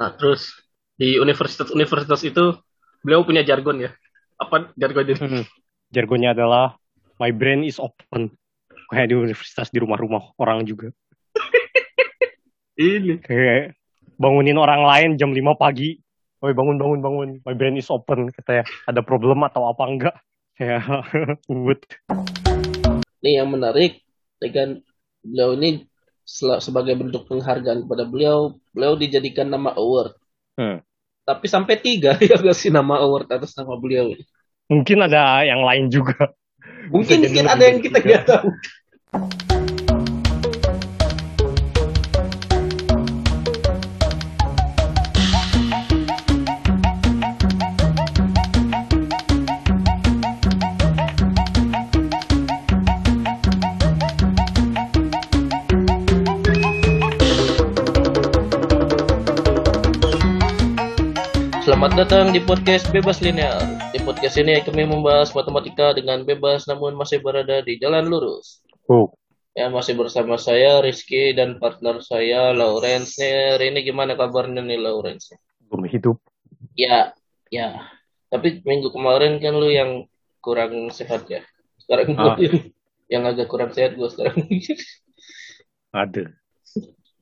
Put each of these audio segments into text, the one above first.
Nah, terus di universitas-universitas itu beliau punya jargon ya. Apa jargon itu? Hmm. Jargonnya adalah my brain is open. Kayak di universitas di rumah-rumah orang juga. Ini. Kayak bangunin orang lain jam 5 pagi. Woi bangun bangun bangun. My brain is open katanya. Ada problem atau apa enggak? Kayak wood. Nih yang menarik, dengan beliau ini sebagai bentuk penghargaan kepada beliau, beliau dijadikan nama award. Hmm. Tapi sampai tiga yang ngasih nama award atas nama beliau. Mungkin ada yang lain juga. Mungkin mungkin ada yang kita nggak tahu. Selamat datang di podcast Bebas Linear. Di podcast ini kami membahas matematika dengan bebas namun masih berada di jalan lurus. Oh, Ya masih bersama saya Rizky dan partner saya Lawrence. Nih, hari ini gimana kabarnya nih Lawrence? belum hidup. Ya, ya. Tapi minggu kemarin kan lu yang kurang sehat ya. Sekarang Ah. yang, yang agak kurang sehat gue sekarang. Ada.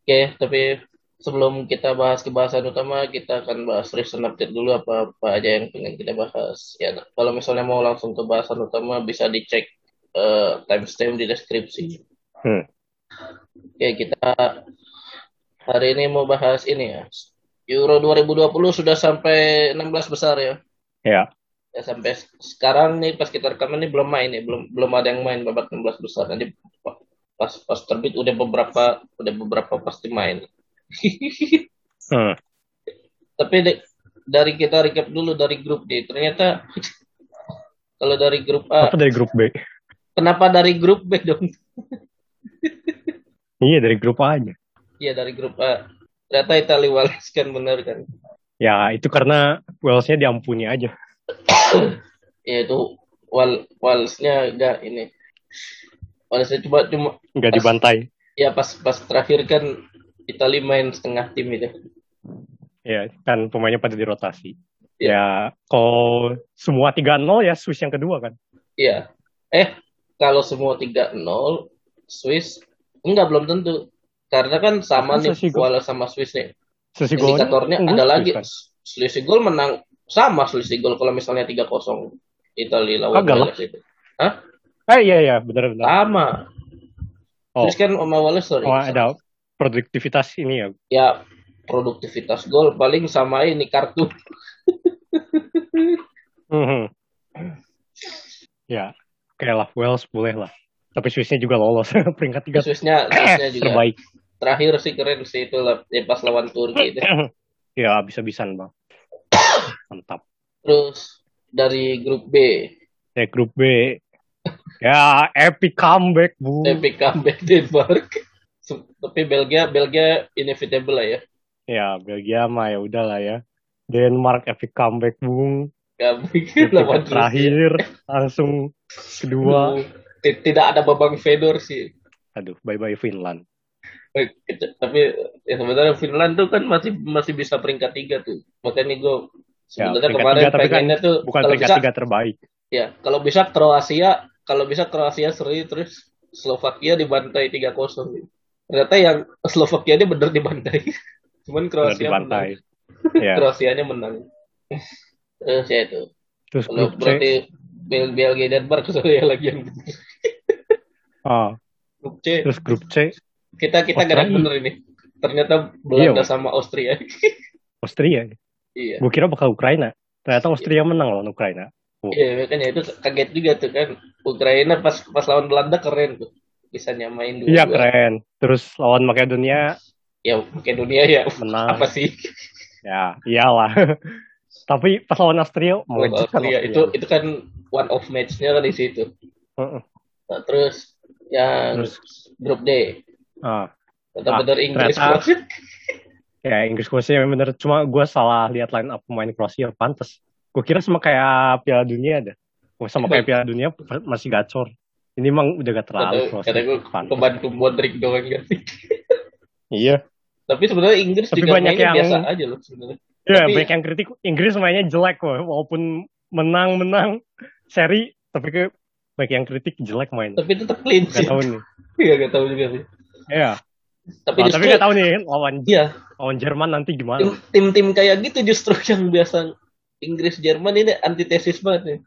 Oke, tapi sebelum kita bahas kebahasan utama, kita akan bahas recent update dulu apa-apa aja yang pengen kita bahas. Ya, kalau misalnya mau langsung ke bahasan utama, bisa dicek eh, timestamp di deskripsi. Hmm. Oke, kita hari ini mau bahas ini ya. Euro 2020 sudah sampai 16 besar ya. Ya. Ya sampai sekarang nih pas kita rekaman ini belum main ya, belum belum ada yang main babak 16 besar. Nanti pas pas terbit udah beberapa udah beberapa pasti main. Hmm. Tapi de- dari kita recap dulu dari grup D. Ternyata kalau dari grup A, Apa dari grup B? kenapa dari grup B dong? Iya dari grup A aja. Iya dari grup A. Ternyata Italia Wales kan bener kan. Ya itu karena Walesnya diampuni aja. Ya itu Wal Walesnya enggak ini. Walesnya coba cuma Nggak Pas- dibantai. ya pas pas terakhir kan Italia main setengah tim itu. Ya kan pemainnya pada dirotasi. Iya. Ya kalau semua 3-0 ya Swiss yang kedua kan. Iya. Eh, kalau semua 3-0 Swiss enggak belum tentu. Karena kan sama Masa nih? Wales sama Swiss nih. Selisih Indikatornya ada Swiss lagi. kan. Selisih gol menang sama selisih gol kalau misalnya 3-0 Italia lawan. Wales itu. Eh iya iya benar-benar. Sama. Oh, Swiss kan sama Wales sorry. oh ada produktivitas ini ya. Ya produktivitas gol paling sama ini kartu. Mhm. Ya, oke lah Wales boleh lah. Tapi Swissnya juga lolos peringkat tiga Swissnya Swissnya juga terbaik. terakhir sih keren sih itu lah ya, pas lawan Turki itu. ya bisa-bisan bang. Mantap. Terus dari grup B, Ya grup B. Ya epic comeback bu. epic comeback Denmark. Tapi Belgia, Belgia inevitable lah ya. Ya Belgia mah ya udahlah ya. Denmark epic comeback bung. Lawan. Terakhir langsung kedua. Tidak ada babang Fedor sih. Aduh bye bye Finland. Eh. Tapi ya sebenarnya Finland tuh kan masih masih bisa peringkat tiga tuh. Makanya gue Ya, sebenarnya peringkat kemarin tiga, tapi kan pengennya tuh Bukan kalau peringkat bisa tiga terbaik. ya kalau bisa Kroasia kalau bisa Kroasia seri terus Slovakia dibantai 3-0 gitu. Ternyata yang Slovakia ini bener dibantai. Cuman Kroasia dibantai. menang. Ya. Kroasianya menang. Terus ya itu. Terus Kalau berarti Bel Belgia Denmark saya lagi yang Ah, grup C. terus grup C Kita kita gerak bener ini. Ternyata Belanda Iya, sama Austria. Austria. iya. Gue kira bakal Ukraina. Ternyata Austria menang lawan Ukraina. Iya makanya itu kaget juga tuh kan. Ukraina pas pas lawan Belanda keren tuh. Bisa nyamain dua. Iya keren. Terus lawan Makedonia Ya Makedonia ya. menang. Apa sih? Ya iyalah. Tapi pas lawan Austria mengejutkan Austria Austria. itu itu kan one of match-nya kan di situ. Heeh. Nah, terus yang Terus grup D. ah, Benar-benar Ah, Inggris ternyata- ya Inggris Kroasia memang bener. Cuma gue salah lihat line up pemain Kroasia pantes. Gue kira sama kayak Piala Dunia ada. Sama kayak Piala Dunia masih gacor. Ini emang udah gak terlalu Kata, kata gue kebantu Modric doang kan. Iya. Tapi sebenarnya Inggris Tapi juga banyak yang- biasa aja loh sebenarnya. Ya, Tapi- banyak yang kritik Inggris mainnya jelek loh, walaupun menang-menang seri, tapi ke banyak yang kritik jelek main. Tapi tetap clean Gak sih. tahu nih. Iya gak tahu juga sih. Iya. Tapi Oh, justru tapi gak tahu nih lawan iya lawan Jerman nanti gimana. tim-tim kayak gitu justru yang biasa Inggris Jerman ini antitesis banget nih.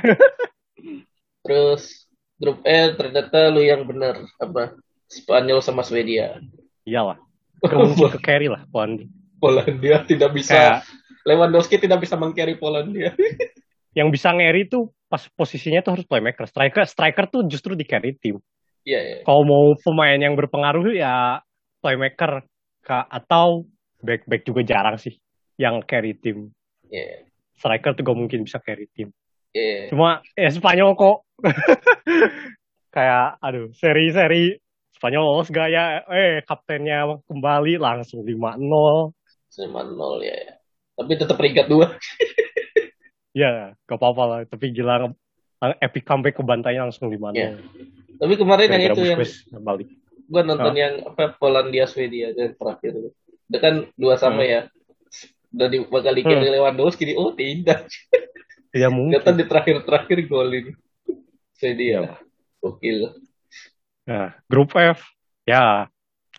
Terus grup E ternyata lu yang benar apa Spanyol sama Swedia. Iyalah. Mungkin ke carry lah Polandia. Polandia tidak bisa Kayak Lewandowski tidak bisa mengcarry Polandia. yang bisa ngeri tuh pas posisinya tuh harus playmaker. Striker striker tuh justru di carry tim. Iya iya. Kalau mau pemain yang berpengaruh ya playmaker Ka- atau back back juga jarang sih yang carry tim. Iya. Striker tuh gak mungkin bisa carry tim. Iya. Cuma ya Spanyol kok kayak aduh seri-seri Spanyol lolos gaya eh kaptennya kembali langsung 5-0 Cuma nol ya. ya. Tapi tetap peringkat dua. ya gak apa-apa lah tapi gila lang- epic comeback ke bantainya langsung 5-0 Iya. Tapi kemarin yang Gara-gara itu yang Busquets nggak balik gua nonton Hah? yang apa Polandia Swedia yang terakhir itu. Itu kan dua sama Hmm. ya. Udah di bakal di carry Lewandowski di oh tidak. ya mungkin Ternyata di terakhir-terakhir gol ini. Swedia. Iya. Gokil. nah grup F ya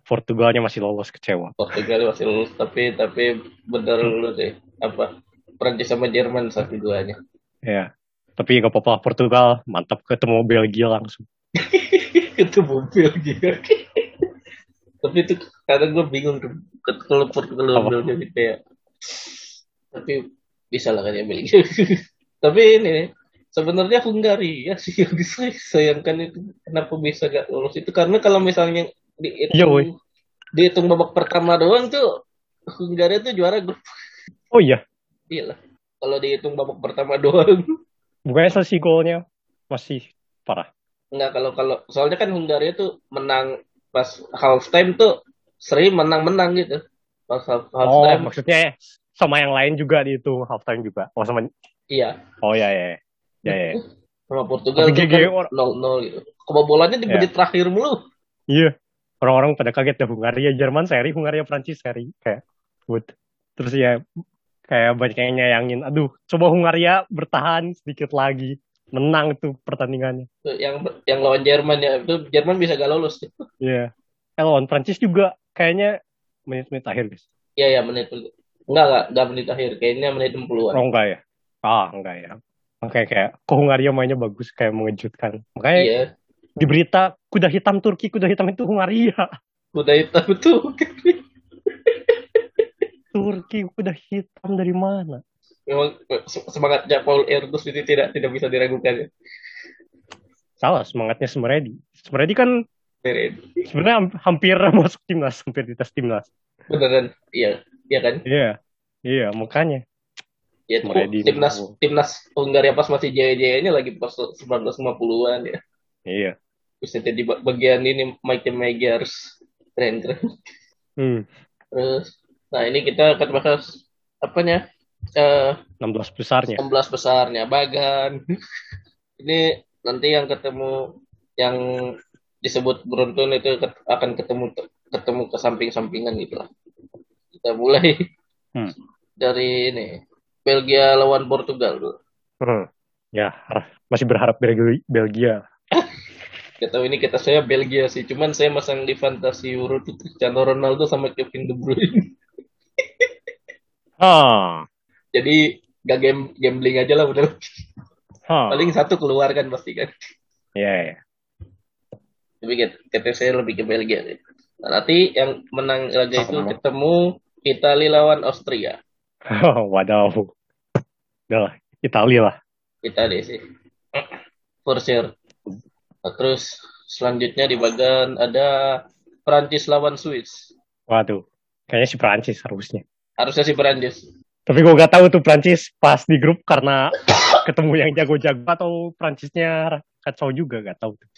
Portugalnya masih lolos kecewa Portugal masih lulus tapi tapi bener lulus deh. Apa? Prancis sama Jerman satu duanya. ya tapi gak apa-apa Portugal mantap ketemu Belgia langsung mobil gitu. tapi itu kadang gue bingung tuh kalau Portugal mobil jadi kayak tapi bisa lah kan ya Belgia. tapi ini sebenarnya Hungaria sih yang disayangkan itu kenapa bisa gak lolos itu? Karena kalau misalnya Iya, dihitung woy. dihitung babak pertama doang tuh Hungaria tuh juara grup. Oh iya? Iya lah. Kalau dihitung babak pertama doang. Bukannya selesai golnya masih parah? Enggak kalau kalau soalnya kan Hungaria tuh menang pas half time tuh seri menang-menang gitu. Pas half, half oh time maksudnya sama yang lain juga dihitung halftime juga. Oh sama iya oh ya ya ya ya sama Portugal kan or- 0-0 gitu. Kebobolannya di Ya. menit terakhir mulu. Iya, orang-orang pada kaget ya Hungaria Jerman seri, Hungaria Prancis seri kayak what. Terus ya kayak banyak yang nyayangin, aduh coba Hungaria bertahan sedikit lagi, menang tuh pertandingannya. Yang yang lawan Jerman ya itu Jerman bisa gak lolos. Iya. Eh lawan Prancis juga kayaknya menit-menit akhir guys. Iya ya menit enggak enggak enggak menit akhir kayaknya menit 60-an. Oh enggak ya? Ah enggak ya. Makanya kayak kok Hungaria mainnya bagus kayak mengejutkan. Makanya Iya. di berita kuda hitam Turki, kuda hitam itu Hungaria. Udah hitam tuh. Turki kuda hitam dari mana? Memang se- semangatnya Paul Erdus itu tidak tidak bisa diragukan ya. Salah semangatnya Semeredi. Semeredi kan sebenarnya ham- hampir masuk timnas, hampir di tes timnas. Beneran. Iya. Iya kan? Iya, iya makanya. Ya itu timnas timnas Hungaria pas masih jaya-jayanya lagi pas 1950-an ya. Iya. Terus jadi di ba- bagian ini Mighty Magyars keren keren. Hmm. Terus nah ini kita akan bahas apanya? Eh 16 besarnya. 16 besarnya Bagan. ini nanti yang ketemu yang disebut beruntun itu akan ketemu ketemu ke samping-sampingan gitu lah. Kita mulai Hmm. dari ini Belgia lawan Portugal dulu. Hmm. Ya, masih berharap Belgia. Belgia. Gak tahu ini kata saya Belgia sih, cuman saya masang di fantasi Euro itu Cristiano Ronaldo sama Kevin De Bruyne. Ah. Jadi gak game gambling aja lah udah. Ha. Paling satu keluar kan pasti kan. Iya, iya. Tapi kata, saya lebih ke Belgia. Nah, nanti yang menang laga itu ketemu Italia lawan Austria. Wadaw. Udah Italia lah. Italia sih. For sure. Nah, terus selanjutnya di bagian ada Prancis lawan Swiss. Waduh. Kayaknya si Prancis harusnya. Harusnya sih Prancis. Tapi gue gak tahu tuh Prancis pas di grup karena ketemu yang jago-jago atau Prancisnya kacau juga gak tahu. tuh.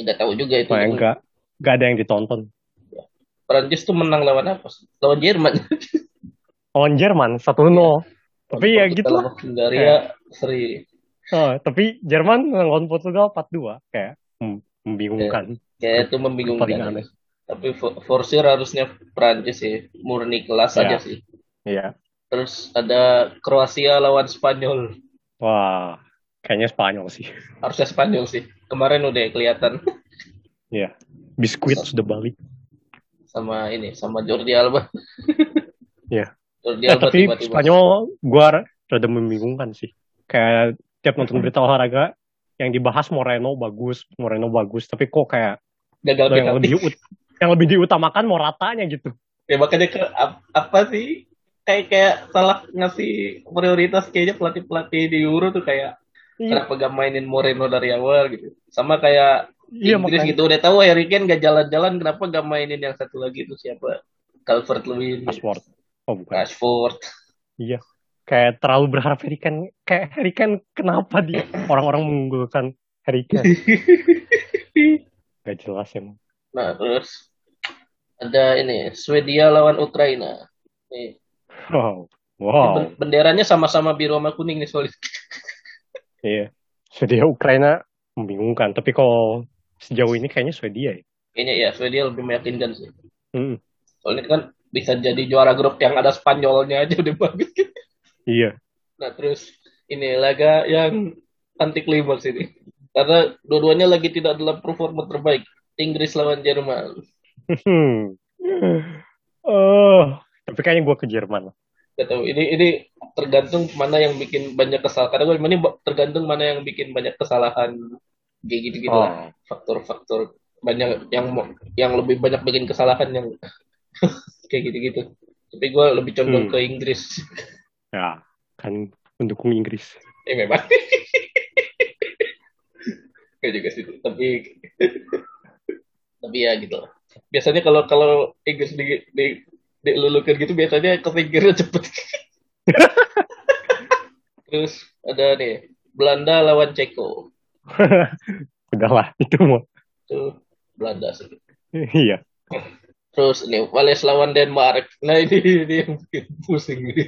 Nggak tahu juga itu. Makanya gak, gak ada yang ditonton. Prancis tuh menang lawan apa? Lawan Jerman. Lawan Jerman 1-0. Tapi ya gitu lah. Hungaria seri. Oh, tapi Jerman lawan Portugal 4-2 kayak membingungkan. Kayak itu membingungkan. Paling aneh. Tapi for, for sure harusnya Prancis sih, murni kelas Ya. aja sih. Iya. Terus ada Kroasia lawan Spanyol. Wah, kayaknya Spanyol sih. Harusnya Spanyol sih. Kemarin udah kelihatan Iya. Biskuit sudah balik. sama ini, sama Jordi Alba. Iya. Ya, tapi tiba-tiba. Spanyol gua rada membingungkan sih. Kayak tiap nonton berita olahraga yang dibahas Moreno bagus, Moreno bagus, tapi kok kayak gagal yang lebih ut- yang lebih diutamakan Moratanya gitu. Ya makanya ke ap- apa sih kayak kayak salah ngasih prioritas kayaknya pelatih pelatih di Euro tuh kayak Iya, kenapa gak mainin Moreno dari awal gitu. Sama kayak iya Inggris makanya. gitu udah tahu Harry Kane gak jalan-jalan kenapa gak mainin yang satu lagi itu siapa? Calvert Lewin, Rashford. Oh bukan. Rashford. Iya. Kayak terlalu berharap Harry Kane. Kayak Harry Kane kenapa dia orang-orang mengunggulkan Harry Kane? Gak jelas emang. Nah terus ada ini Swedia lawan Ukraina. Nih, Wow. Wow. ben- benderanya sama-sama biru sama kuning nih soalnya. Iya. Swedia Ukraina membingungkan. Tapi kalau sejauh ini kayaknya Swedia ya. Kayaknya ya Swedia lebih meyakinkan sih. Hmm. Soalnya kan bisa jadi juara grup yang ada Spanyolnya aja udah bagus gitu. Iya. Nah terus ini laga yang anti klimaks ini. Karena dua-duanya lagi tidak dalam performa terbaik. Inggris lawan Jerman. Oh, tapi kayaknya gue ke Jerman. Gak tahu. Ini ini tergantung mana yang bikin banyak kesalahan. Karena gue ini tergantung mana yang bikin banyak kesalahan. Kayak gitu-gitu lah. Oh. Faktor-faktor banyak yang yang lebih banyak bikin kesalahan yang kayak gitu-gitu. Tapi gue lebih condong Hmm. ke Inggris. Ya, kan mendukung Inggris. Eh memang. Gak juga sih. Tapi tapi ya gitu. Biasanya kalau kalau Inggris di, di dilulukan gitu biasanya kepikirnya cepet. Terus ada nih Belanda lawan Ceko. Udahlah, itu mah. Tuh Belanda sih. Iya. Terus ini Wales lawan Denmark. Nah ini, ini yang bikin pusing ini.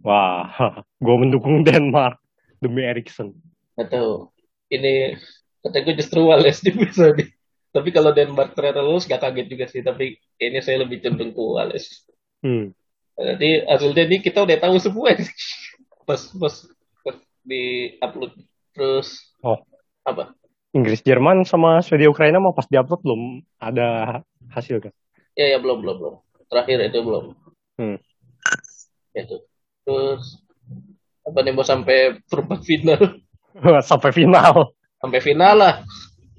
Wah, gue mendukung Denmark demi Erikson. Atau ini kata gue justru Wales dia bisa nih. Tapi kalau Denmark ternyata lulus gak kaget juga sih. Tapi kayaknya saya lebih cenderung ke Wales. Hmm. Nanti hasilnya ini kita udah tahu semua nih. Pas pas, pas di upload. Terus Oh. apa? Inggris Jerman sama Swedia Ukraina mau pas diupload belum ada hasil kan? Ya ya belum belum belum. Terakhir itu belum. Hmm. Itu. Terus apa nih mau sampai perempat final? Sampai final. Sampai final lah.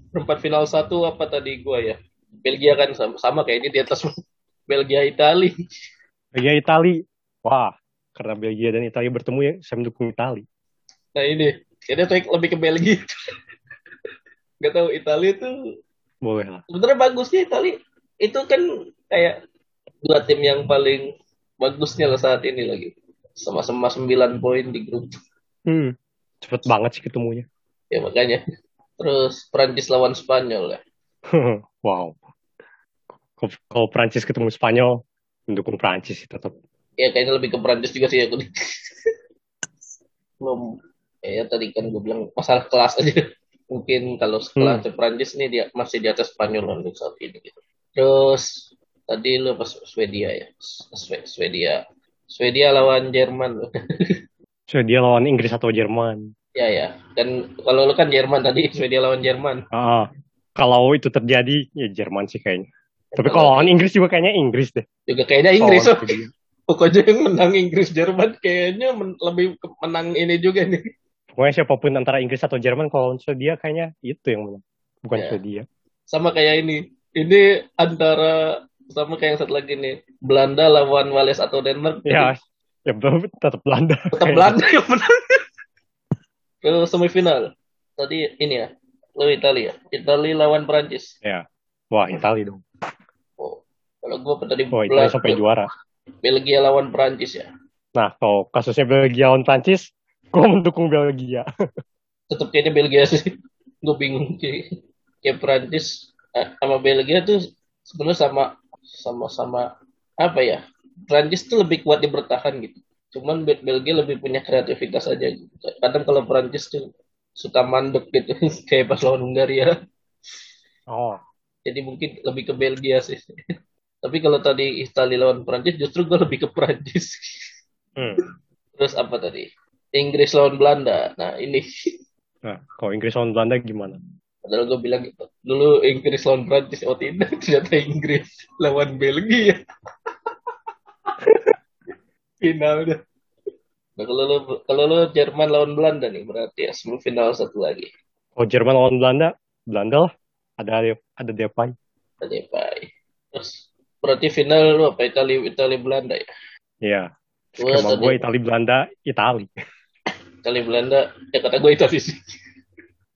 Perempat final satu apa tadi gua ya? Belgia kan sama, sama kayak ini di atas Belgia Itali. Belgia Itali. Wah, karena Belgia dan Italia bertemu ya, saya mendukung Itali. Nah ini, kayaknya saya lebih ke Belgia. Gak tahu Italia tuh Boleh lah. sebenarnya bagusnya Italia itu kan kayak dua tim yang paling bagusnya lah saat ini lagi. Sama-sama 9 poin di grup. Hmm. Cepet banget sih ketemunya. Ya makanya. Terus Prancis lawan Spanyol ya. wow. Kalau- Prancis ketemu Spanyol, mendukung Prancis sih tetap. Ya kayaknya lebih ke Prancis juga sih aku. Belum. Ya tadi kan gue bilang masalah kelas aja. Mungkin kalau sekelas Prancis nih dia masih di atas Spanyol untuk saat ini. Gitu. Terus tadi lu pas Swedia ya. Swe- Swedia. Swedia lawan Jerman. Swedia lawan Inggris atau Jerman. ya ya. Dan kalau lu kan Jerman tadi Swedia lawan Jerman. Ah, kalau itu terjadi, ya Jerman sih kayaknya. Tapi kalau lawan Inggris juga kayaknya Inggris deh. juga kayaknya Inggris. Swedia. Pokoknya yang menang Inggris Jerman kayaknya men- lebih menang ini juga nih. Pokoknya siapa pun antara Inggris atau Jerman, kalau lawan Swedia kayaknya itu yang menang. Bukan Ya. Swedia. Sama kayak ini. Ini antara sama kayak yang satu lagi nih. Belanda lawan Wales atau Denmark. Ya, ya belum tetap Belanda. Tetap Belanda yang menang. Ke semifinal. Tadi ini ya. Lo Italia. Italia lawan Prancis. Ya. Wah, Italia dong. Oh. Kalau gue tadi Wah, Italia sampai juara. Belgia lawan Prancis ya. Nah, kalau kasusnya Belgia lawan Prancis, gue mendukung Belgia. Tetap kayaknya Belgia sih. Gue bingung kayak, kayak Prancis eh, sama Belgia tuh sebenarnya sama sama sama apa ya? Prancis tuh lebih kuat di bertahan gitu. Cuman Bel- Belgia lebih punya kreativitas aja gitu. Kadang kalau Prancis tuh suka mandek gitu kayak pas lawan Hungaria. Oh, Jadi mungkin lebih ke Belgia sih. Tapi kalau tadi Italia lawan Prancis, justru gue lebih ke Prancis. Hmm. Terus apa tadi? Inggris lawan Belanda. Nah ini. Nah, kalau Inggris lawan Belanda gimana? Padahal gue bilang gitu. Dulu Inggris lawan Prancis. Oh tidak, ternyata Inggris lawan Belgia. Finalnya. Nah, kalau lo kalau lo Jerman lawan Belanda nih berarti ya semifinal satu lagi. Oh Jerman lawan Belanda, Belanda lah. Ada ada Depay. Ada Depay. Terus berarti final lo apa Italia Italia Belanda ya? Iya. Skema gue Italia Belanda, Italia. Italia Belanda, ya kata gue Italia sih.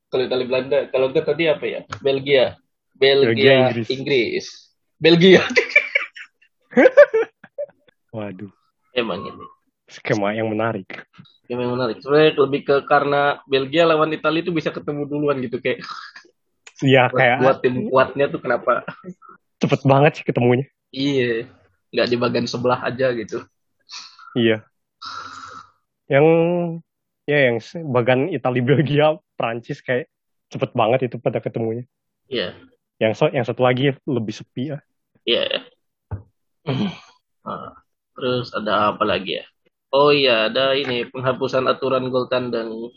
Kalau Italia Belanda, kalau enggak tadi apa ya? Belgia. Belgia, Belgia Inggris. Inggris. Belgia. Waduh. Emang ini. Skema yang menarik. Skema yang menarik. Sebenarnya lebih ke karena Belgia lawan Italia itu bisa ketemu duluan gitu kayak. Iya kayak. Buat tim kuatnya tuh kenapa? Cepet banget sih ketemunya. Iya. Nggak di bagian sebelah aja gitu. Iya. Yang ya yang bagian Italia Belgia Prancis kayak cepet banget itu pada ketemunya. Iya. Yang so, yang satu lagi lebih sepi ya. Iya. Nah, terus ada apa lagi ya? Oh iya, ada ini penghapusan aturan gol tandang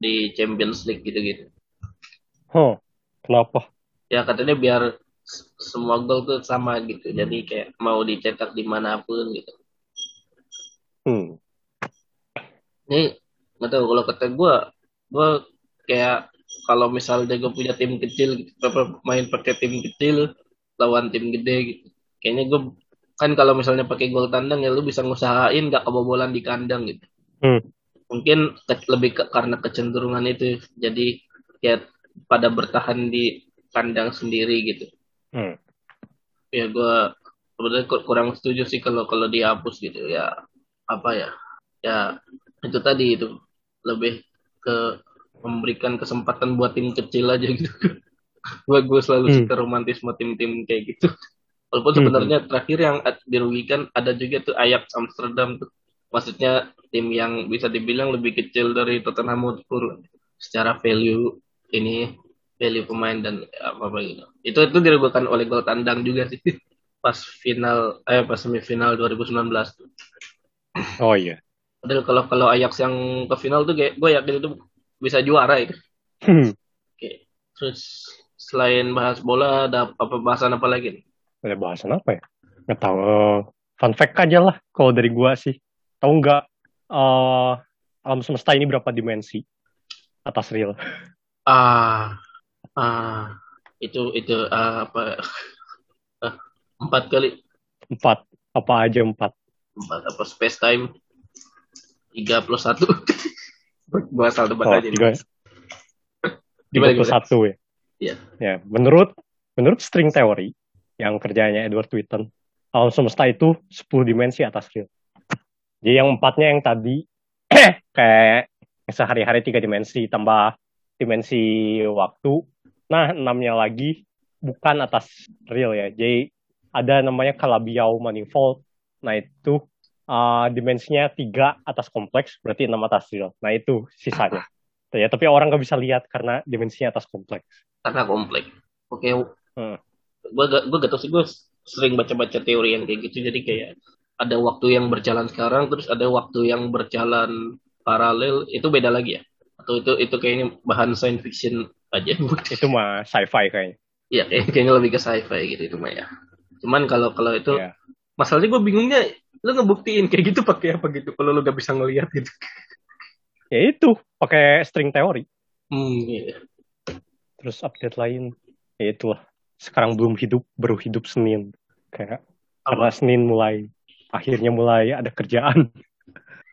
di Champions League gitu-gitu. Oh, kenapa? Ya katanya biar semua gol tuh sama gitu. Jadi kayak mau dicetak di mana pun gitu. Hmm. Ini nggak tahu kalau kata gue, gue kayak kalau misalnya gue punya tim kecil, gitu, main pakai tim kecil lawan tim gede gitu. Kayaknya gue kan kalau misalnya pakai gol tandang ya lu bisa ngusahain gak kebobolan di kandang gitu. Hmm. Mungkin ke, lebih ke, karena kecenderungan itu jadi ya pada bertahan di kandang sendiri gitu. Hmm. Ya gue sebenarnya kurang setuju sih kalau kalau dihapus gitu ya apa ya ya itu tadi itu lebih ke memberikan kesempatan buat tim kecil aja gitu. gue gue selalu hmm. suka romantisme tim-tim kayak gitu. Walaupun hmm. sebenarnya hmm. terakhir yang dirugikan ada juga tuh Ajax Amsterdam tuh. Maksudnya tim yang bisa dibilang lebih kecil dari Tottenham Hotspur secara value ini value pemain dan apa apa gitu. Itu itu dirugikan oleh gol tandang juga sih pas final eh pas semifinal 2019 tuh. Oh iya. Padahal kalau kalau Ajax yang ke final tuh kayak gue yakin itu bisa juara itu. Hmm. Oke. Terus selain bahas bola ada apa bahasan apa lagi nih? ada bahasan apa ya? Nggak tahu. Fun fact aja lah kalau dari gua sih. Tahu nggak uh, alam semesta ini berapa dimensi atas real? Ah ah itu itu uh, apa? Uh, empat kali. Empat. Apa aja empat? Empat apa? Space time tiga plus satu gua asal tebak oh, aja tiga, tiga plus satu ya Iya. Ya, menurut menurut string teori yang kerjanya Edward Witten. Alam semesta itu 10 dimensi atas real. Jadi yang empatnya yang tadi kayak sehari-hari tiga dimensi tambah dimensi waktu. Nah, enamnya lagi bukan atas real ya. Jadi ada namanya Calabiau manifold. Nah, itu uh, dimensinya tiga atas kompleks, berarti enam atas real. Nah, itu sisanya. Ya, tapi orang nggak bisa lihat karena dimensinya atas kompleks. Karena kompleks. Oke. Hmm gue gak gue gak tau sih gue sering baca-baca teori yang kayak gitu jadi kayak ada waktu yang berjalan sekarang terus ada waktu yang berjalan paralel itu beda lagi ya atau itu itu kayaknya bahan science fiction aja itu mah sci-fi kayaknya iya kayak, kayaknya lebih ke sci-fi gitu itu mah ya cuman kalau kalau itu yeah. masalahnya gue bingungnya lu ngebuktiin kayak gitu pakai apa gitu kalau lu gak bisa ngeliat gitu. Ya itu pakai string teori. Hmm iya. terus update lain ya itulah. Sekarang belum hidup baru hidup Senin. Kayak Apa? karena Senin mulai akhirnya mulai ada kerjaan.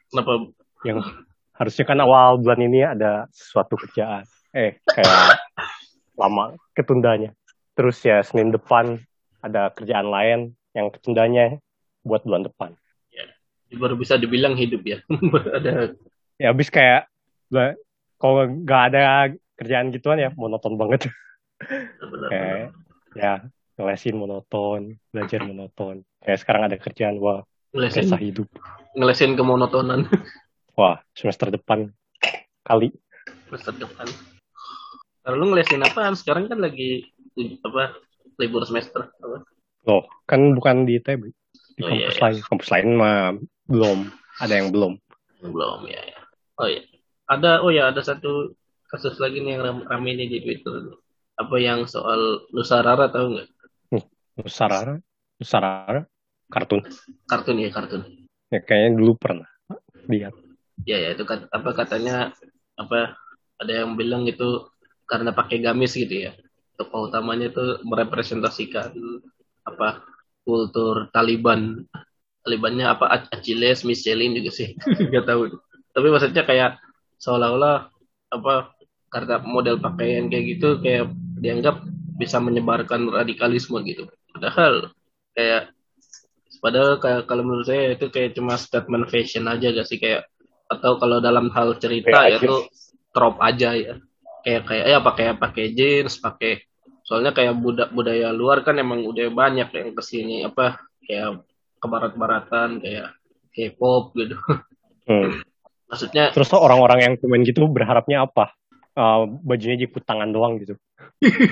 Kenapa? Yang harusnya kan awal bulan ini ada sesuatu kerjaan. Eh kayak lama ketundanya. Terus ya Senin depan ada kerjaan lain yang ketundanya buat bulan depan. Ya. Baru bisa dibilang hidup ya. Ada ya habis kayak kalau nggak ada kerjaan gituan ya monoton banget. Kayak ya ngelesin monoton belajar monoton. Kayak sekarang ada kerjaan wah ngelesin, kisah hidup. Ngelesin kemonotonan. Wah semester depan. Kali. Semester depan. Kalau lu ngelesin apa sekarang kan lagi apa libur semester apa? Loh, kan bukan di ITB. Di Oh, iya, kampus iya. lain. Kampus lain mah belum. Ada yang belum. Belum ya, ya. Oh iya. Ada oh ya ada satu kasus lagi nih yang ram- rame nih di Twitter. Apa yang soal Nusarara tahu nggak? Nusarara. Nusarara. Kartun. Kartun ya kartun. Ya, kayaknya dulu pernah lihat. Ya ya itu kat- apa katanya apa ada yang bilang itu karena pakai gamis gitu ya. Tokoh utamanya itu merepresentasikan apa kultur Taliban. Talibannya apa Ac- Achilles, Michelin juga sih. Gak tahu. Tapi maksudnya kayak seolah-olah apa karena model pakaian kayak gitu kayak dianggap bisa menyebarkan radikalisme gitu. Padahal kayak padahal kayak kalau menurut saya itu kayak cuma statement fashion aja gak sih kayak atau kalau dalam hal cerita Kayak ya tuh trop aja ya. Kayak kayak ya pakai pakai jeans, pakai soalnya kayak budaya budaya luar kan emang udah banyak yang ke sini apa kayak ke barat-baratan kayak K-pop gitu. Hmm. Maksudnya Terus tuh orang-orang yang komen gitu berharapnya apa? Eh, bajunya jeput tangan doang gitu.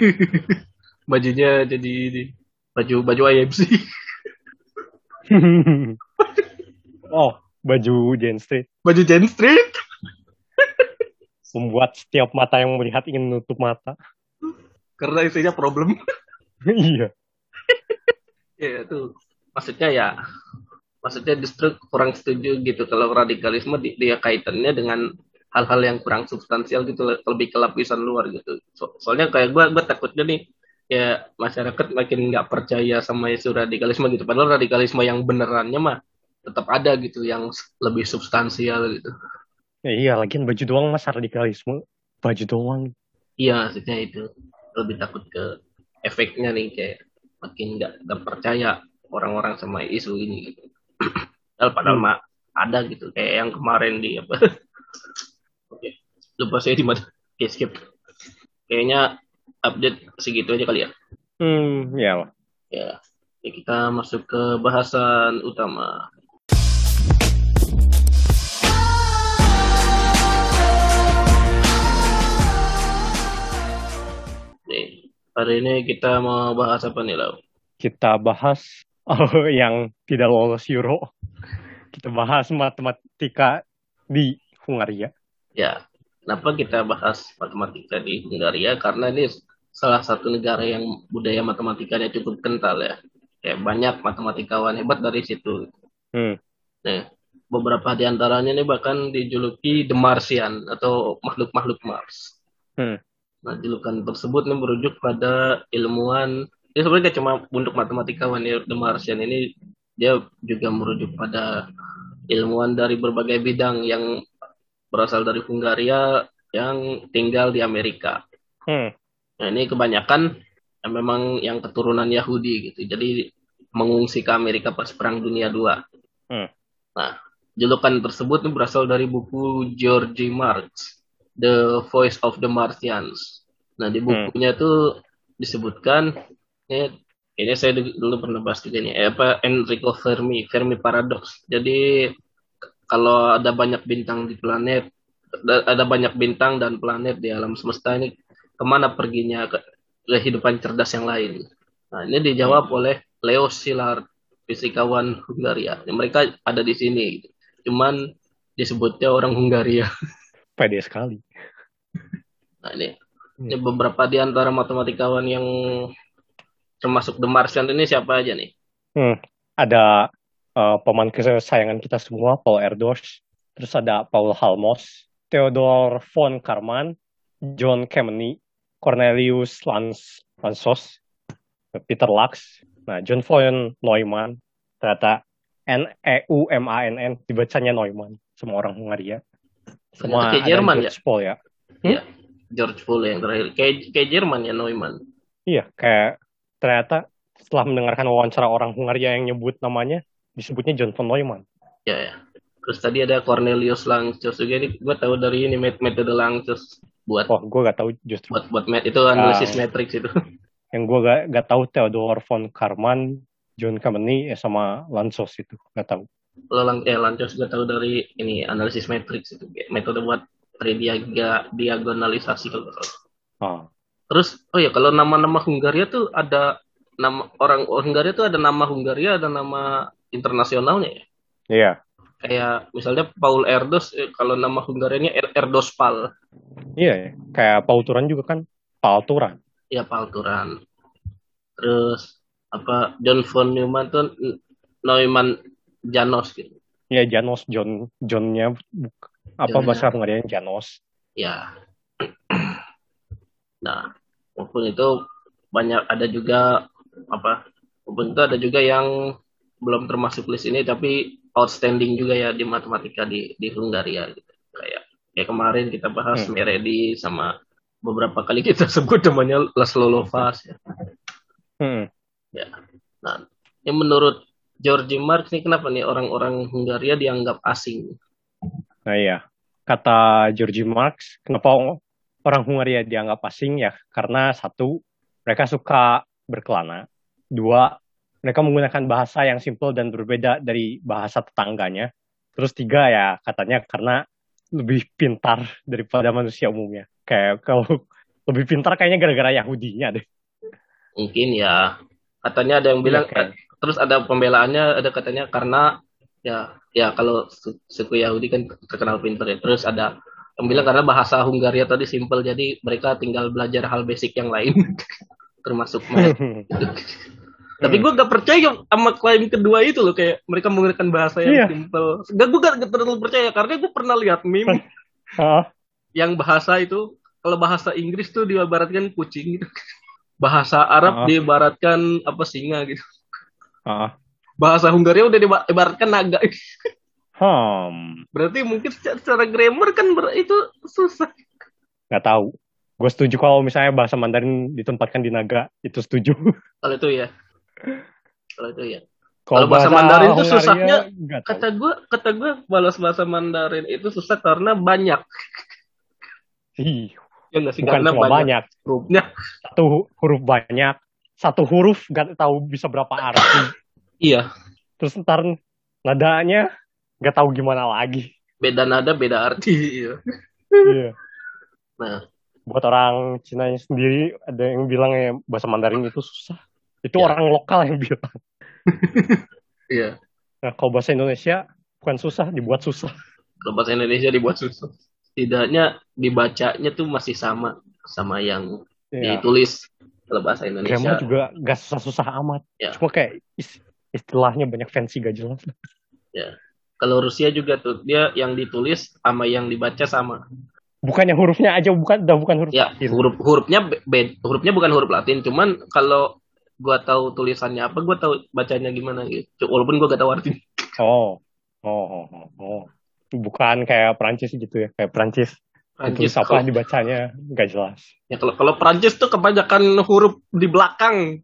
bajunya jadi ini, baju baju IMC. oh, baju Jane Street. baju Jane Street. Membuat setiap mata yang melihat ingin menutup mata. Karena isinya problem. iya. ya itu maksudnya ya maksudnya justru kurang setuju gitu kalau radikalisme di- dia kaitannya dengan hal-hal yang kurang substansial gitu lebih ke lapisan luar gitu So- soalnya kayak gue gue takutnya nih ya masyarakat makin nggak percaya sama isu radikalisme gitu padahal radikalisme yang benerannya mah tetap ada gitu yang lebih substansial gitu Ya, iya, lagian baju doang mas radikalisme. Baju doang. iya maksudnya itu lebih takut ke efeknya nih kayak makin nggak percaya orang-orang sama isu ini gitu. Padahal padahal Hmm. mah ada gitu kayak yang kemarin di apa? Oke lupa saya di mana. Oke skip. Kayaknya update segitu aja kali ya. Hmm, ya ya Ya, kita masuk ke bahasan utama nih hari ini kita mau bahas apa nih Lau? Kita bahas oh, yang tidak lolos Euro. Kita bahas matematika di Hungaria. Ya, kenapa kita bahas matematika di Hungaria? Karena ini salah satu negara yang budaya matematikanya cukup kental ya. Kayak banyak matematikawan hebat dari situ. Hmm. Nah, beberapa di antaranya ini bahkan dijuluki The Martian atau makhluk-makhluk Mars. Hmm. Nah, julukan tersebut nih merujuk pada ilmuwan. Dia sebenarnya cuma untuk matematikawan ya, The Martian ini dia juga merujuk pada ilmuwan dari berbagai bidang yang berasal dari Hungaria yang tinggal di Amerika. Hmm. Nah, ini kebanyakan yang memang yang keturunan Yahudi gitu. Jadi mengungsi ke Amerika pas Perang Dunia II. Hmm. Nah, julukan tersebut ini berasal dari buku George Marx, The Voice of the Martians. Nah, di bukunya tuh disebutkan, ya, kayaknya saya dulu pernah bahas juga nih, eh, apa Enrico Fermi, Fermi Paradox. Jadi kalau ada banyak bintang di planet, ada banyak bintang dan planet di alam semesta ini, ke mana perginya ke kehidupan cerdas yang lain? Nah, ini dijawab oleh Leo Szilard, fisikawan Hungaria. Mereka ada di sini, cuman disebutnya orang Hungaria. Pede sekali. Nah, ini, ini beberapa di antara matematikawan yang termasuk The Martian ini siapa aja nih? Hmm. Ada eh, paman kesayangan kita semua, Paul Erdos. Terus ada Paul Halmos, Theodor von Karman, John Kemeny, Cornelius Lans Lansos, Peter Lux, nah John von Neumann, ternyata N E U M A N N dibacanya Neumann, semua orang Hungaria. Semua Kayak ada Jerman George Paul ya. Iya, George Paul yang terakhir. Kayak kayak Jerman ya Neumann. Iya, kayak ternyata setelah mendengarkan wawancara orang Hungaria yang nyebut namanya, disebutnya John von Neumann. Ya, ya. Terus tadi ada Cornelius Langcos juga ini gue tahu dari ini met- metode Langcos buat Wah, gue gak tahu justru. buat buat met itu analisis Ah. matrix itu. Yang gue gak, gak tahu Theodor von Karman, John Kemeny, ya sama Lansos itu. Gak tahu. Kalau Lang eh Langcos gue tahu dari ini analisis matrix itu metode buat tridiaga diagonalisasi kalau nggak salah. Ah, Terus oh ya kalau nama-nama Hungaria tuh ada nama orang Hungaria itu ada nama Hungaria, ada nama internasionalnya ya. Iya. Kayak misalnya Paul Erdos, eh, kalau nama Hungarianya er Erdos Pal. Iya, ya. kayak Paul Turan juga kan Paul Turan. Iya Paul Turan. Terus apa John von Neumann tuh Neumann Janos gitu. Iya Janos John Johnnya apa bahasa Hungarianya Janos. Ya. Nah, walaupun itu banyak ada juga apa? Walaupun itu ada juga yang belum termasuk list ini tapi outstanding juga ya di matematika di di Hungaria gitu. Kayak kayak kemarin kita bahas Hmm. Meredi sama beberapa kali kita sebut namanya Laszlo Lovas ya. Hmm. Nah, ini menurut Georgi Marx nih kenapa nih orang-orang Hungaria dianggap asing? Nah iya, kata Georgi Marx, kenapa orang Hungaria dianggap asing ya? Karena satu, mereka suka berkelana. Dua, mereka menggunakan bahasa yang simple dan berbeda dari bahasa tetangganya. Terus tiga ya, katanya karena lebih pintar daripada manusia umumnya. Kayak kalau lebih pintar kayaknya gara-gara Yahudinya deh. Mungkin ya katanya ada yang bilang Iya, kayak- terus ada pembelaannya ada katanya karena ya ya kalau su- suku Yahudi kan terkenal pintar ya. Terus ada yang bilang karena bahasa Hungaria tadi simple jadi mereka tinggal belajar hal basic yang lain termasuk math. Tapi gue gak percaya sama klaim kedua itu loh kayak mereka menggunakan bahasa yang Iya. simple. Gak gue gak terlalu percaya karena gue pernah lihat meme Hah? yang bahasa itu kalau bahasa Inggris tuh diibaratkan kucing gitu. Bahasa Arab Ah. diibaratkan apa singa gitu. Hah? Bahasa Hungaria udah diibaratkan naga. Hmm, Berarti mungkin secara, secara grammar kan ber- itu susah. nggak tahu. Gue setuju kalau misalnya bahasa Mandarin ditempatkan di naga, itu setuju. Kalau itu ya. Kalau itu ya. Kalau Kalau bahasa Mandarin itu susahnya. Kata gue, kata gue balas bahasa Mandarin itu susah karena banyak. Ih, Ya nggak sih bukan karena cuma banyak banyak. hurufnya. Satu hu- huruf banyak. Satu huruf nggak tahu bisa berapa arti. Iya. Terus ntar nadanya nggak tahu gimana lagi. Beda nada, beda arti. Iya. Iya. Nah, Buat orang Cina sendiri ada yang bilang ya bahasa Mandarin itu susah. Itu Ya. orang lokal yang bilang. iya. Nah, kalau bahasa Indonesia bukan susah, dibuat susah. Kalau bahasa Indonesia dibuat susah. Setidaknya dibacanya tuh masih sama sama yang Ya. ditulis kalau bahasa Grammar Indonesia. juga gak susah-susah amat. Ya. Cuma kayak is- istilahnya banyak fancy gak jelas. Kalau Rusia juga tuh dia yang ditulis sama yang dibaca sama. Bukan yang hurufnya aja, bukan udah bukan huruf Ya, Latin. huruf hurufnya be- be- hurufnya bukan huruf Latin, cuman kalau gua tahu tulisannya apa, gua tahu bacanya gimana gitu. Walaupun gua gak tahu artinya. Oh. Oh, oh, oh, oh. Bukan kayak Prancis gitu ya, kayak Prancis. Prancis apa kalau, dibacanya nggak jelas. ya, kalau kalau Prancis tuh kebanyakan huruf di belakang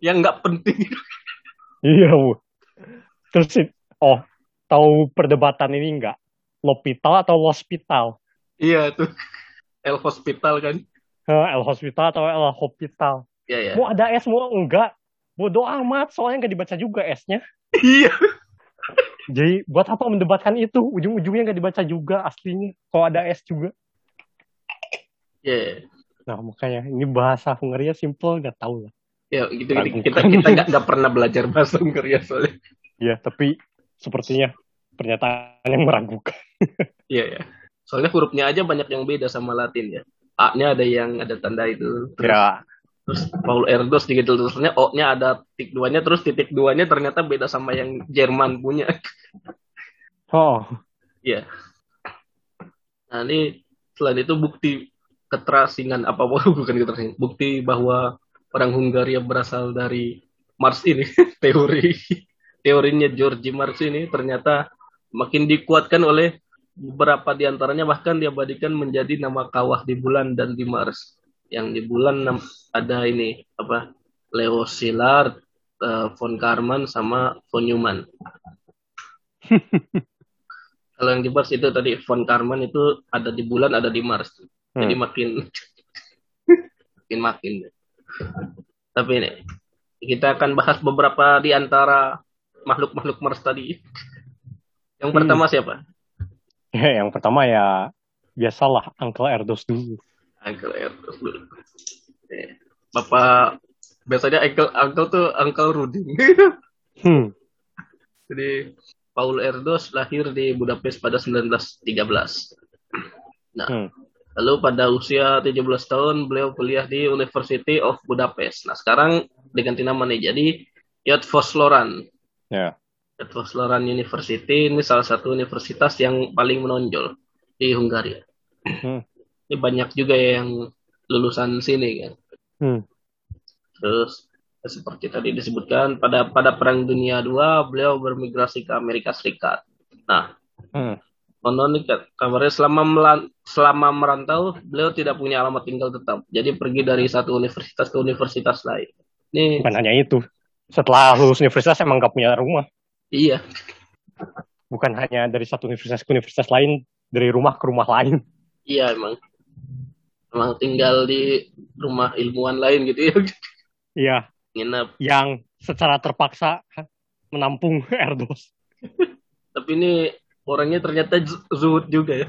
yang nggak penting. Iya, Bu. Terus oh, tahu perdebatan ini nggak? L'hopital atau l'hospital? iya tuh. El Hospital kan. El hospital atau El hospital? Iya ya. Mau ada S, mau enggak? Bodoh amat, soalnya nggak dibaca juga S-nya. Iya. Jadi buat apa mendebatkan itu? Ujung-ujungnya nggak dibaca juga aslinya. Kalau ada S juga. Iya. Nah makanya ini bahasa Hungaria simple nggak tahu lah. Ya gitu, gitu. Kita kita nggak pernah belajar bahasa Hungaria soalnya. Ya tapi sepertinya pernyataan yang meragukan. Iya ya. Soalnya hurufnya aja banyak yang beda sama Latin ya. A-nya ada yang ada tanda itu. Terus, Ya terus Paul Erdos juga tulisannya O-nya ada titik duanya terus titik duanya ternyata beda sama yang Jerman punya. oh Iya. Nah ini selain itu bukti keterasingan apa bukan keterasingan, bukti bahwa orang Hungaria berasal dari Mars ini teori teorinya Georgi Marx ini ternyata makin dikuatkan oleh beberapa di antaranya bahkan diabadikan menjadi nama kawah di bulan dan di Mars. Yang di bulan ada ini apa Leo Szilard, eh, von Karman sama von Neumann. Kalau yang di Mars itu tadi von Karman itu ada di bulan ada di Mars. Jadi Hmm. makin makin makin. Tapi ini kita akan bahas beberapa di antara makhluk-makhluk Mars tadi. Yang Hmm. pertama siapa? Ya, yang pertama ya biasalah Uncle Erdos dulu. Uncle Erdos dulu. Bapak biasanya uncle uncle tuh uncle Rudin. Hmm. Jadi Paul Erdos lahir di Budapest pada 1913. Nah, Hmm. Lalu pada usia 17 tahun beliau kuliah di University of Budapest. Nah, sekarang diganti nama nih jadi Yad Vosloran. Ya. Yad Vosloran University ini salah satu universitas yang paling menonjol di Hungaria. Hmm. Ini banyak juga yang lulusan sini kan. Hmm. Terus seperti tadi disebutkan pada pada Perang Dunia II beliau bermigrasi ke Amerika Serikat. Nah, Hmm. Konon nih ka- kabarnya selama melan- selama merantau beliau tidak punya alamat tinggal tetap. Jadi pergi dari satu universitas ke universitas lain. Ini Bukan hanya itu. Setelah lulus universitas emang gak punya rumah. iya, Bukan hanya dari satu universitas ke universitas lain, dari rumah ke rumah lain. iya emang emang tinggal di rumah ilmuwan lain gitu ya. Iya, Nginep. yang secara terpaksa menampung Erdos. Tapi ini orangnya ternyata zuhud juga ya.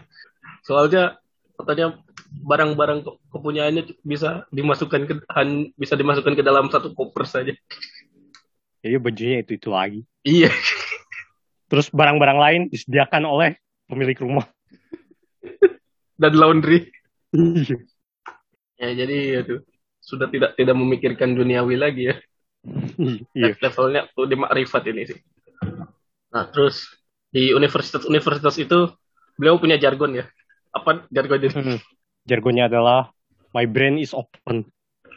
Soalnya katanya barang-barang ke- kepunyaannya bisa dimasukkan ke bisa dimasukkan ke dalam satu koper saja. Jadi bajunya itu-itu lagi. Iya. Terus barang-barang lain disediakan oleh pemilik rumah. Dan laundry. Iya. Ya jadi itu sudah tidak tidak memikirkan duniawi lagi ya. Iya. Levelnya udah makrifat ini sih. Nah terus di universitas-universitas itu beliau punya jargon ya. Apa jargon ini? Hmm. Jargonnya adalah my brain is open.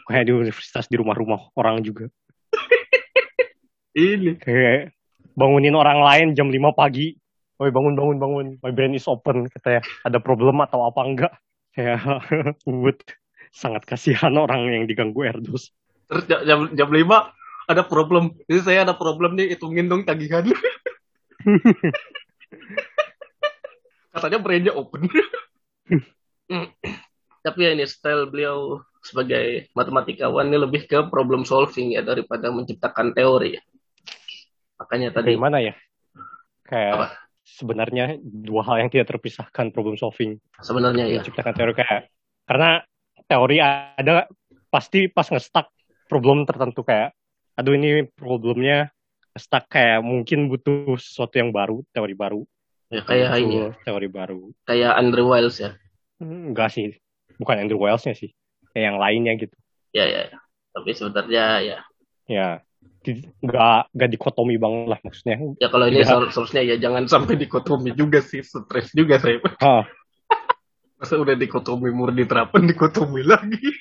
Kayak di universitas di rumah-rumah orang juga. Ini. Kayak bangunin orang lain jam 5 pagi. Woi bangun bangun bangun. My brain is open katanya. Ada problem atau apa enggak? Kayak Wood sangat kasihan orang yang diganggu Erdos. Terus ja- jam jam 5 ada problem. Jadi saya ada problem nih hitungin dong tagihan. Katanya brainnya open. Tapi ya ini style beliau sebagai matematikawan ini lebih ke problem solving ya daripada menciptakan teori ya. Makanya tadi Kayak mana ya? Kayak Apa? sebenarnya dua hal yang tidak terpisahkan problem solving. sebenarnya ya. menciptakan teori kayak karena teori ada pasti pas nge-stuck problem tertentu kayak aduh ini problemnya stuck kayak mungkin butuh sesuatu yang baru teori baru Ya, kayak ini ya. teori baru Kayak Andrew Wiles ya. Hmm, enggak sih bukan Andrew Wiles-nya sih kayak yang lainnya gitu Ya ya. ya. Tapi sebenarnya ya. ya di- nggak nggak dikotomi banget lah maksudnya Ya kalau ini sel- seharusnya ya jangan sampai dikotomi juga sih. Stres juga saya. ah Masa udah dikotomi murni terapan dikotomi lagi.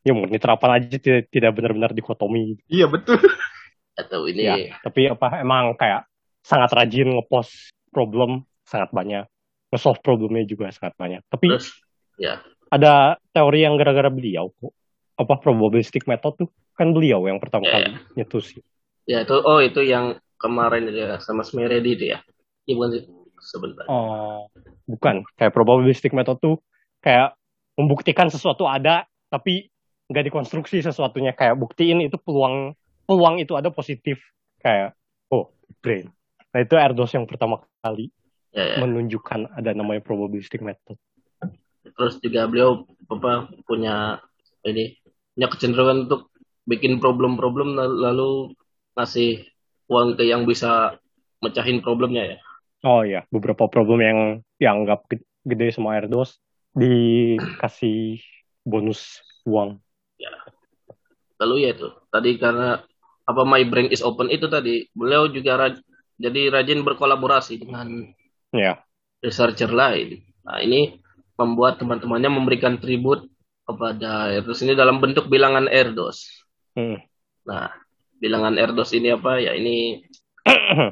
ya murni terapan aja tidak, tidak benar-benar dikotomi Iya betul. Atau ini. Ya. tapi apa emang kayak sangat rajin ngepost problem sangat banyak. Nge-solve problemnya juga sangat banyak. Tapi terus ya. ada teori yang gara-gara beliau kok. Apa probabilistic method tuh? Kan beliau yang pertama Ya, kali nyetusin ya itu oh itu yang kemarin ya sama Smeredi itu ya. Iya bukan sih. Sebentar. oh bukan. Kayak probabilistic method tuh kayak membuktikan sesuatu ada tapi nggak dikonstruksi sesuatunya. Kayak buktiin itu peluang peluang itu ada positif kayak oh brain nah itu Erdos yang pertama kali Ya, ya. menunjukkan ada namanya probabilistic method Terus juga beliau apa punya ini punya kecenderungan untuk bikin problem-problem lal- lalu ngasih uang ke yang bisa mecahin problemnya ya. Oh iya, beberapa problem yang dianggap ge- gede sama Erdos dikasih bonus uang. Lalu ya itu tadi karena apa my brain is open itu tadi beliau juga raj- jadi rajin berkolaborasi dengan Ya, researcher lain. Nah ini membuat teman-temannya memberikan tribut kepada Erdos ini dalam bentuk bilangan Erdos. Hmm. Nah bilangan Erdos ini apa ya ini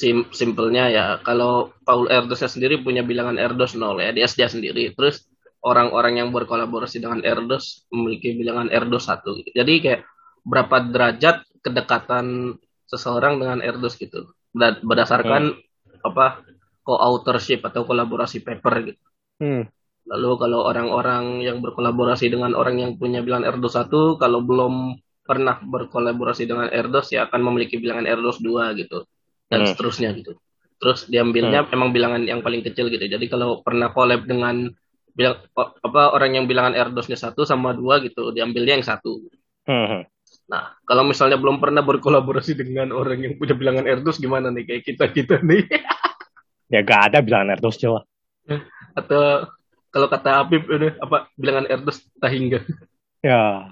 sim simpelnya ya kalau Paul Erdosnya sendiri punya bilangan Erdos 0 ya dia dia sendiri terus orang-orang yang berkolaborasi dengan Erdos memiliki bilangan Erdos 1 gitu. jadi kayak berapa derajat kedekatan seseorang dengan Erdos gitu Berd- berdasarkan apa co-authorship atau kolaborasi paper gitu Hmm. lalu kalau orang-orang yang berkolaborasi dengan orang yang punya bilangan Erdos 1 kalau belum pernah berkolaborasi dengan Erdos ya akan memiliki bilangan Erdos 2 gitu dan Hmm. seterusnya gitu. Terus diambilnya emang bilangan yang paling kecil gitu. Jadi kalau pernah collab dengan bilang apa orang yang bilangan Erdosnya satu sama dua gitu, diambilnya yang satu. Hmm. Nah, kalau misalnya belum pernah berkolaborasi dengan orang yang punya bilangan Erdos gimana nih kayak kita kita nih? Ya gak ada bilangan Erdos lah. Atau kalau kata Apip ini apa bilangan Erdos tak hingga. Ya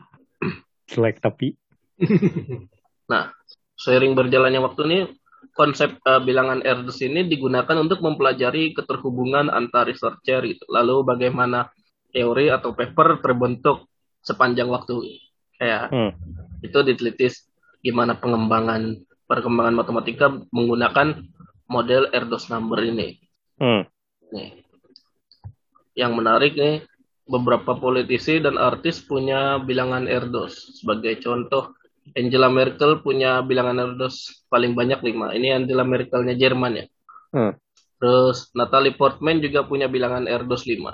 jelek tapi. nah, sering berjalannya waktu ini konsep uh, bilangan Erdos ini digunakan untuk mempelajari keterhubungan antar researcher gitu. Lalu bagaimana teori atau paper terbentuk sepanjang waktu kayak hmm. itu diteliti gimana pengembangan perkembangan matematika menggunakan model Erdos number ini. Hmm. Nih. Yang menarik nih, beberapa politisi dan artis punya bilangan Erdos. Sebagai contoh, Angela Merkel punya bilangan Erdos paling banyak lima. Ini Angela Merkelnya Jerman ya. Hmm. Terus Natalie Portman juga punya bilangan Erdos lima.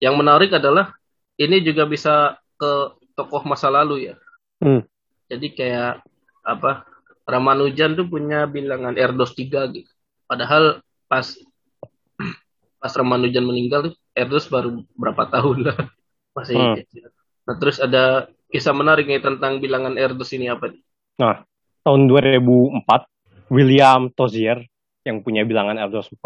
Yang menarik adalah ini juga bisa ke tokoh masa lalu ya. Hmm. Jadi kayak apa Ramanujan tuh punya bilangan Erdos 3 gitu. Padahal pas pas Ramanujan meninggal tuh Erdos baru berapa tahun lah masih hmm. Nah terus ada kisah menarik nih tentang bilangan Erdos ini apa nih? Nah tahun 2004 William Tozier yang punya bilangan Erdos 4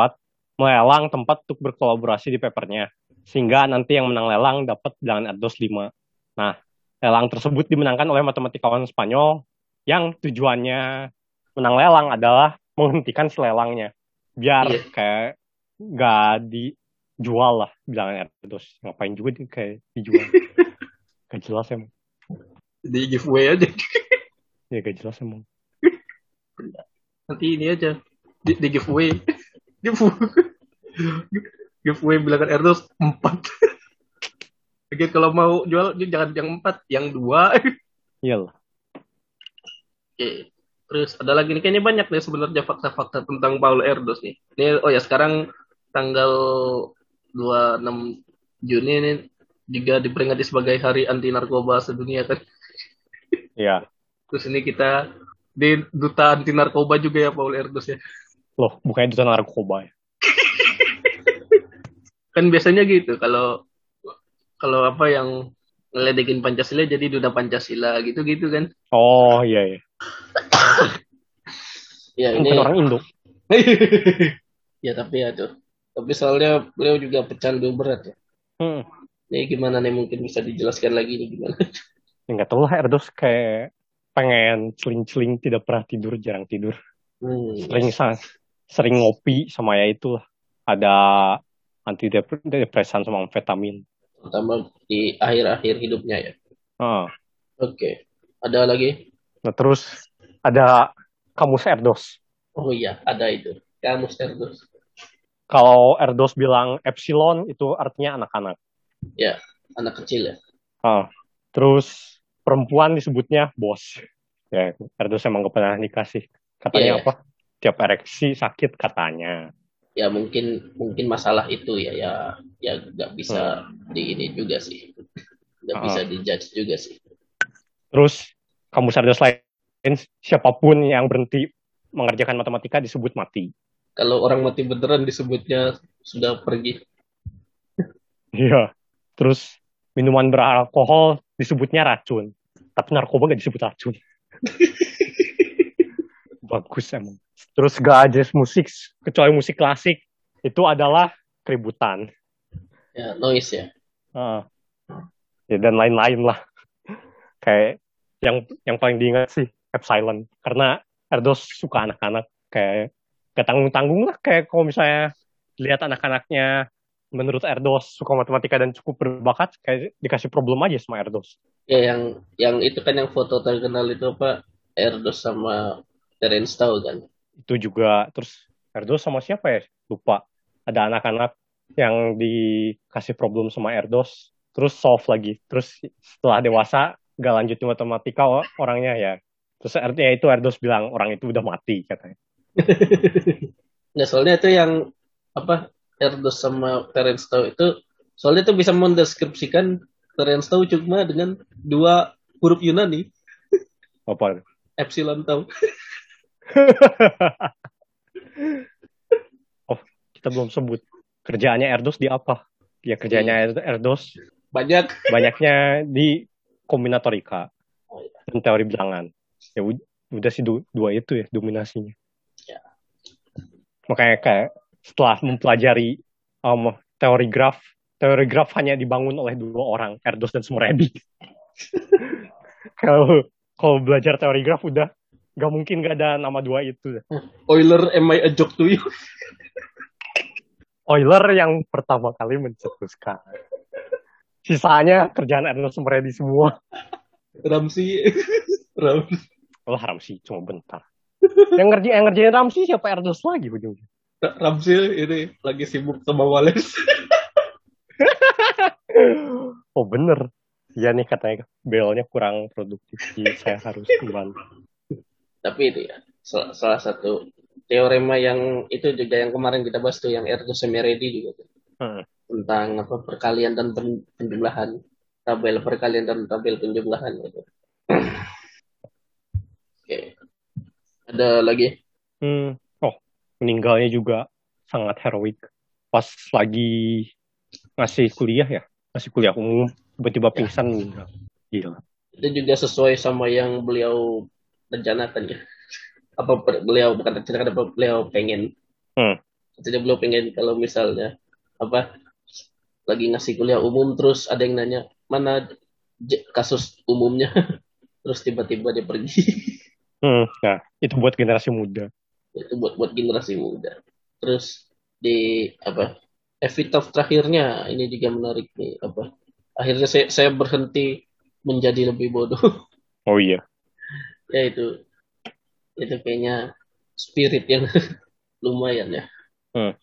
melelang tempat untuk berkolaborasi di papernya sehingga nanti yang menang lelang dapat bilangan Erdos 5. Nah lelang tersebut dimenangkan oleh matematikawan Spanyol yang tujuannya menang lelang adalah menghentikan selelangnya. Biar yeah. kayak nggak dijual lah bilangnya. Terus ngapain juga di, kayak dijual? Gak jelas emang. Di giveaway aja. Ya gak jelas emang. Nanti ini aja. Di, di giveaway. Giveaway. Giveaway bilangan Erdos empat Oke, kalau mau jual jangan yang empat, yang dua. Iyalah. Oke. Terus ada lagi nih kayaknya banyak nih sebenarnya fakta-fakta tentang Paul Erdos nih. Ini oh ya sekarang tanggal 26 Juni ini juga diperingati sebagai Hari Anti Narkoba sedunia kan. Iya. Terus ini kita di duta anti narkoba juga ya Paul Erdos ya. Loh, bukannya duta narkoba ya? kan biasanya gitu kalau kalau apa yang ngeledekin Pancasila jadi duta Pancasila gitu-gitu kan. Oh iya iya ya ini Bukan orang Indo. ya tapi ya tuh. Tapi soalnya beliau juga pecandu berat ya. Hmm. Ini gimana nih mungkin bisa dijelaskan lagi nih gimana? Ya nggak tahu lah Erdos kayak pengen celing-celing tidak pernah tidur jarang tidur. Hmm. Sering sering ngopi sama ya itulah. Ada antidepresan sama amfetamin. Terutama di akhir-akhir hidupnya ya. Ah. Oke. Okay. Ada lagi? Nah, terus ada kamus Erdos. Oh iya, ada itu. Kamus Erdos. Kalau Erdos bilang epsilon itu artinya anak-anak. Ya, anak kecil ya. Ah, terus perempuan disebutnya bos. Ya, Erdos emang gak pernah dikasih. Katanya yeah. apa? Tiap ereksi sakit katanya. Ya mungkin mungkin masalah itu ya ya ya nggak bisa hmm. di ini juga sih. Nggak uh. bisa dijudge juga sih. Terus kamu sadar lain siapa pun yang berhenti mengerjakan matematika disebut mati. Kalau orang mati beneran disebutnya sudah pergi. Iya. Terus minuman beralkohol disebutnya racun. Tapi narkoba gak disebut racun. Bagus emang. Terus gak aja musik, kecuali musik klasik, itu adalah keributan. Ya, noise ya. Uh, ya dan lain-lain lah. Kayak yang yang paling diingat sih Epsilon karena Erdos suka anak-anak kayak gak tanggung-tanggung lah kayak kalau misalnya lihat anak-anaknya menurut Erdos suka matematika dan cukup berbakat kayak dikasih problem aja sama Erdos. Ya yang yang itu kan yang foto terkenal itu apa Erdos sama Terence Tao kan. Itu juga terus Erdos sama siapa ya? Lupa. Ada anak-anak yang dikasih problem sama Erdos terus solve lagi. Terus setelah dewasa gak lanjut matematika orangnya ya terus artinya itu Erdos bilang orang itu udah mati katanya nah soalnya itu yang apa Erdos sama Terence Tao itu soalnya itu bisa mendeskripsikan Terence Tao cuma dengan dua huruf Yunani apa epsilon Tau oh kita belum sebut kerjaannya Erdos di apa ya kerjanya iya. Erdos banyak banyaknya di kombinatorika. Oh, iya. dan teori bilangan. Ya ud- udah sih du- dua itu ya dominasinya. Ya. Makanya kayak setelah mempelajari um, teori graf, teori graf hanya dibangun oleh dua orang, Erdos dan Smredi. Kalau kalau belajar teori graf udah nggak mungkin gak ada nama dua itu. Euler, am I a joke to you? Euler yang pertama kali mencetuskan. Sisanya kerjaan Ernest Smredi semua. Ramsi. Ramsi. Oh, Ramsi cuma bentar. Yang ngerjain yang ngerjain Ramsi siapa Ernest lagi ujungnya? Ramsi ini lagi sibuk sama Wales. Oh bener. Iya nih katanya belnya kurang produktif. Jadi saya harus membantu. Tapi itu ya, salah, salah satu teorema yang itu juga yang kemarin kita bahas tuh yang Erdo Semeredi juga tuh. Hmm. tentang apa perkalian dan pen- penjumlahan tabel perkalian dan tabel penjumlahan gitu. Oke. Ada lagi? Hmm. Oh, meninggalnya juga sangat heroik. Pas lagi masih kuliah ya, masih kuliah umum, tiba-tiba pingsan meninggal. Gila. Itu juga sesuai sama yang beliau rencanakan ya. Apa beliau bukan rencanakan apa beliau pengen. Hmm. Jadi beliau pengen kalau misalnya apa lagi ngasih kuliah umum terus ada yang nanya mana kasus umumnya terus tiba-tiba dia pergi Hmm. Nah, itu buat generasi muda. itu buat buat generasi muda terus di apa epitaph terakhirnya ini juga menarik nih apa akhirnya saya saya berhenti menjadi lebih bodoh Oh iya. Ya itu itu kayaknya spirit yang lumayan ya Hmm.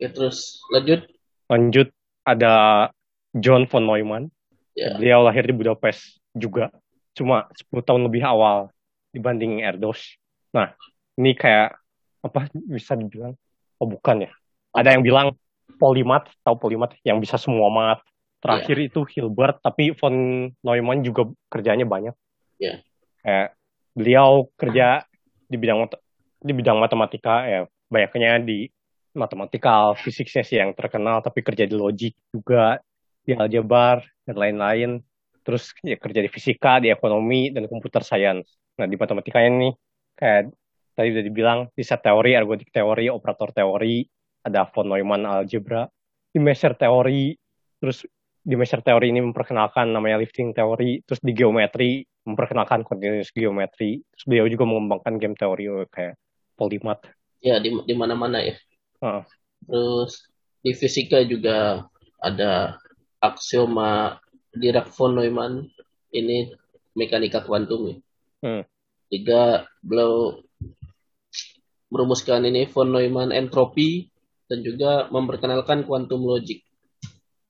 ya terus lanjut Lanjut ada John von Neumann. ya Beliau lahir di Budapest juga. Cuma 10 tahun lebih awal dibanding Erdos. Nah, ini kayak apa bisa dibilang? Oh bukan ya. Ada yang bilang polimat, tahu polimat yang bisa semua mat. Terakhir itu Hilbert, tapi von Neumann juga kerjanya banyak. Iya. Kayak beliau kerja di bidang di bidang matematika ya banyaknya di matematikal, fisiknya sih yang terkenal, tapi kerja di logik juga, di aljabar, dan lain-lain. Terus ya kerja di fisika, di ekonomi, dan komputer science. Nah, di matematikanya nih, kayak tadi udah dibilang, di set teori, ergodik teori, operator teori, ada von Neumann algebra, di measure teori, terus di measure teori ini memperkenalkan namanya lifting teori, terus di geometri memperkenalkan continuous geometri, terus beliau juga mengembangkan game teori kayak polymath. ya di di mana-mana ya Heeh. Terus di fisika juga ada aksioma Dirac von Neumann ini mekanika kuantum ya. Hmm. Juga beliau merumuskan ini von Neumann entropi dan juga memperkenalkan quantum logic.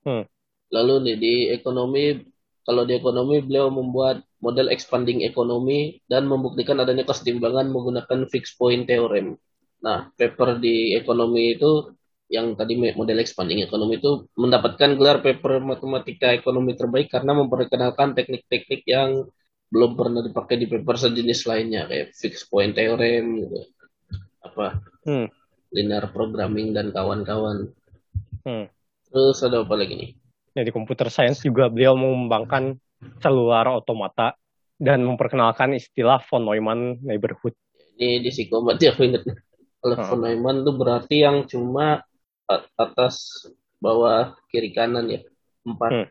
Hmm. Lalu nih di ekonomi kalau di ekonomi beliau membuat model expanding ekonomi dan membuktikan adanya kesetimbangan menggunakan fixed point theorem. Nah, paper di ekonomi itu yang tadi model expanding ekonomi itu mendapatkan gelar paper matematika ekonomi terbaik karena memperkenalkan teknik-teknik yang belum pernah dipakai di paper sejenis lainnya kayak fixed point theorem gitu. Apa? Hmm. Linear programming dan kawan-kawan. Hmm. Terus ada apa lagi nih? Ya, di computer science juga beliau mengembangkan selular otomata dan memperkenalkan istilah von Neumann neighborhood. Ini di psikomat ya aku inget. Kalau Hmm. von Neumann tuh berarti yang cuma atas bawah kiri kanan ya empat Hmm.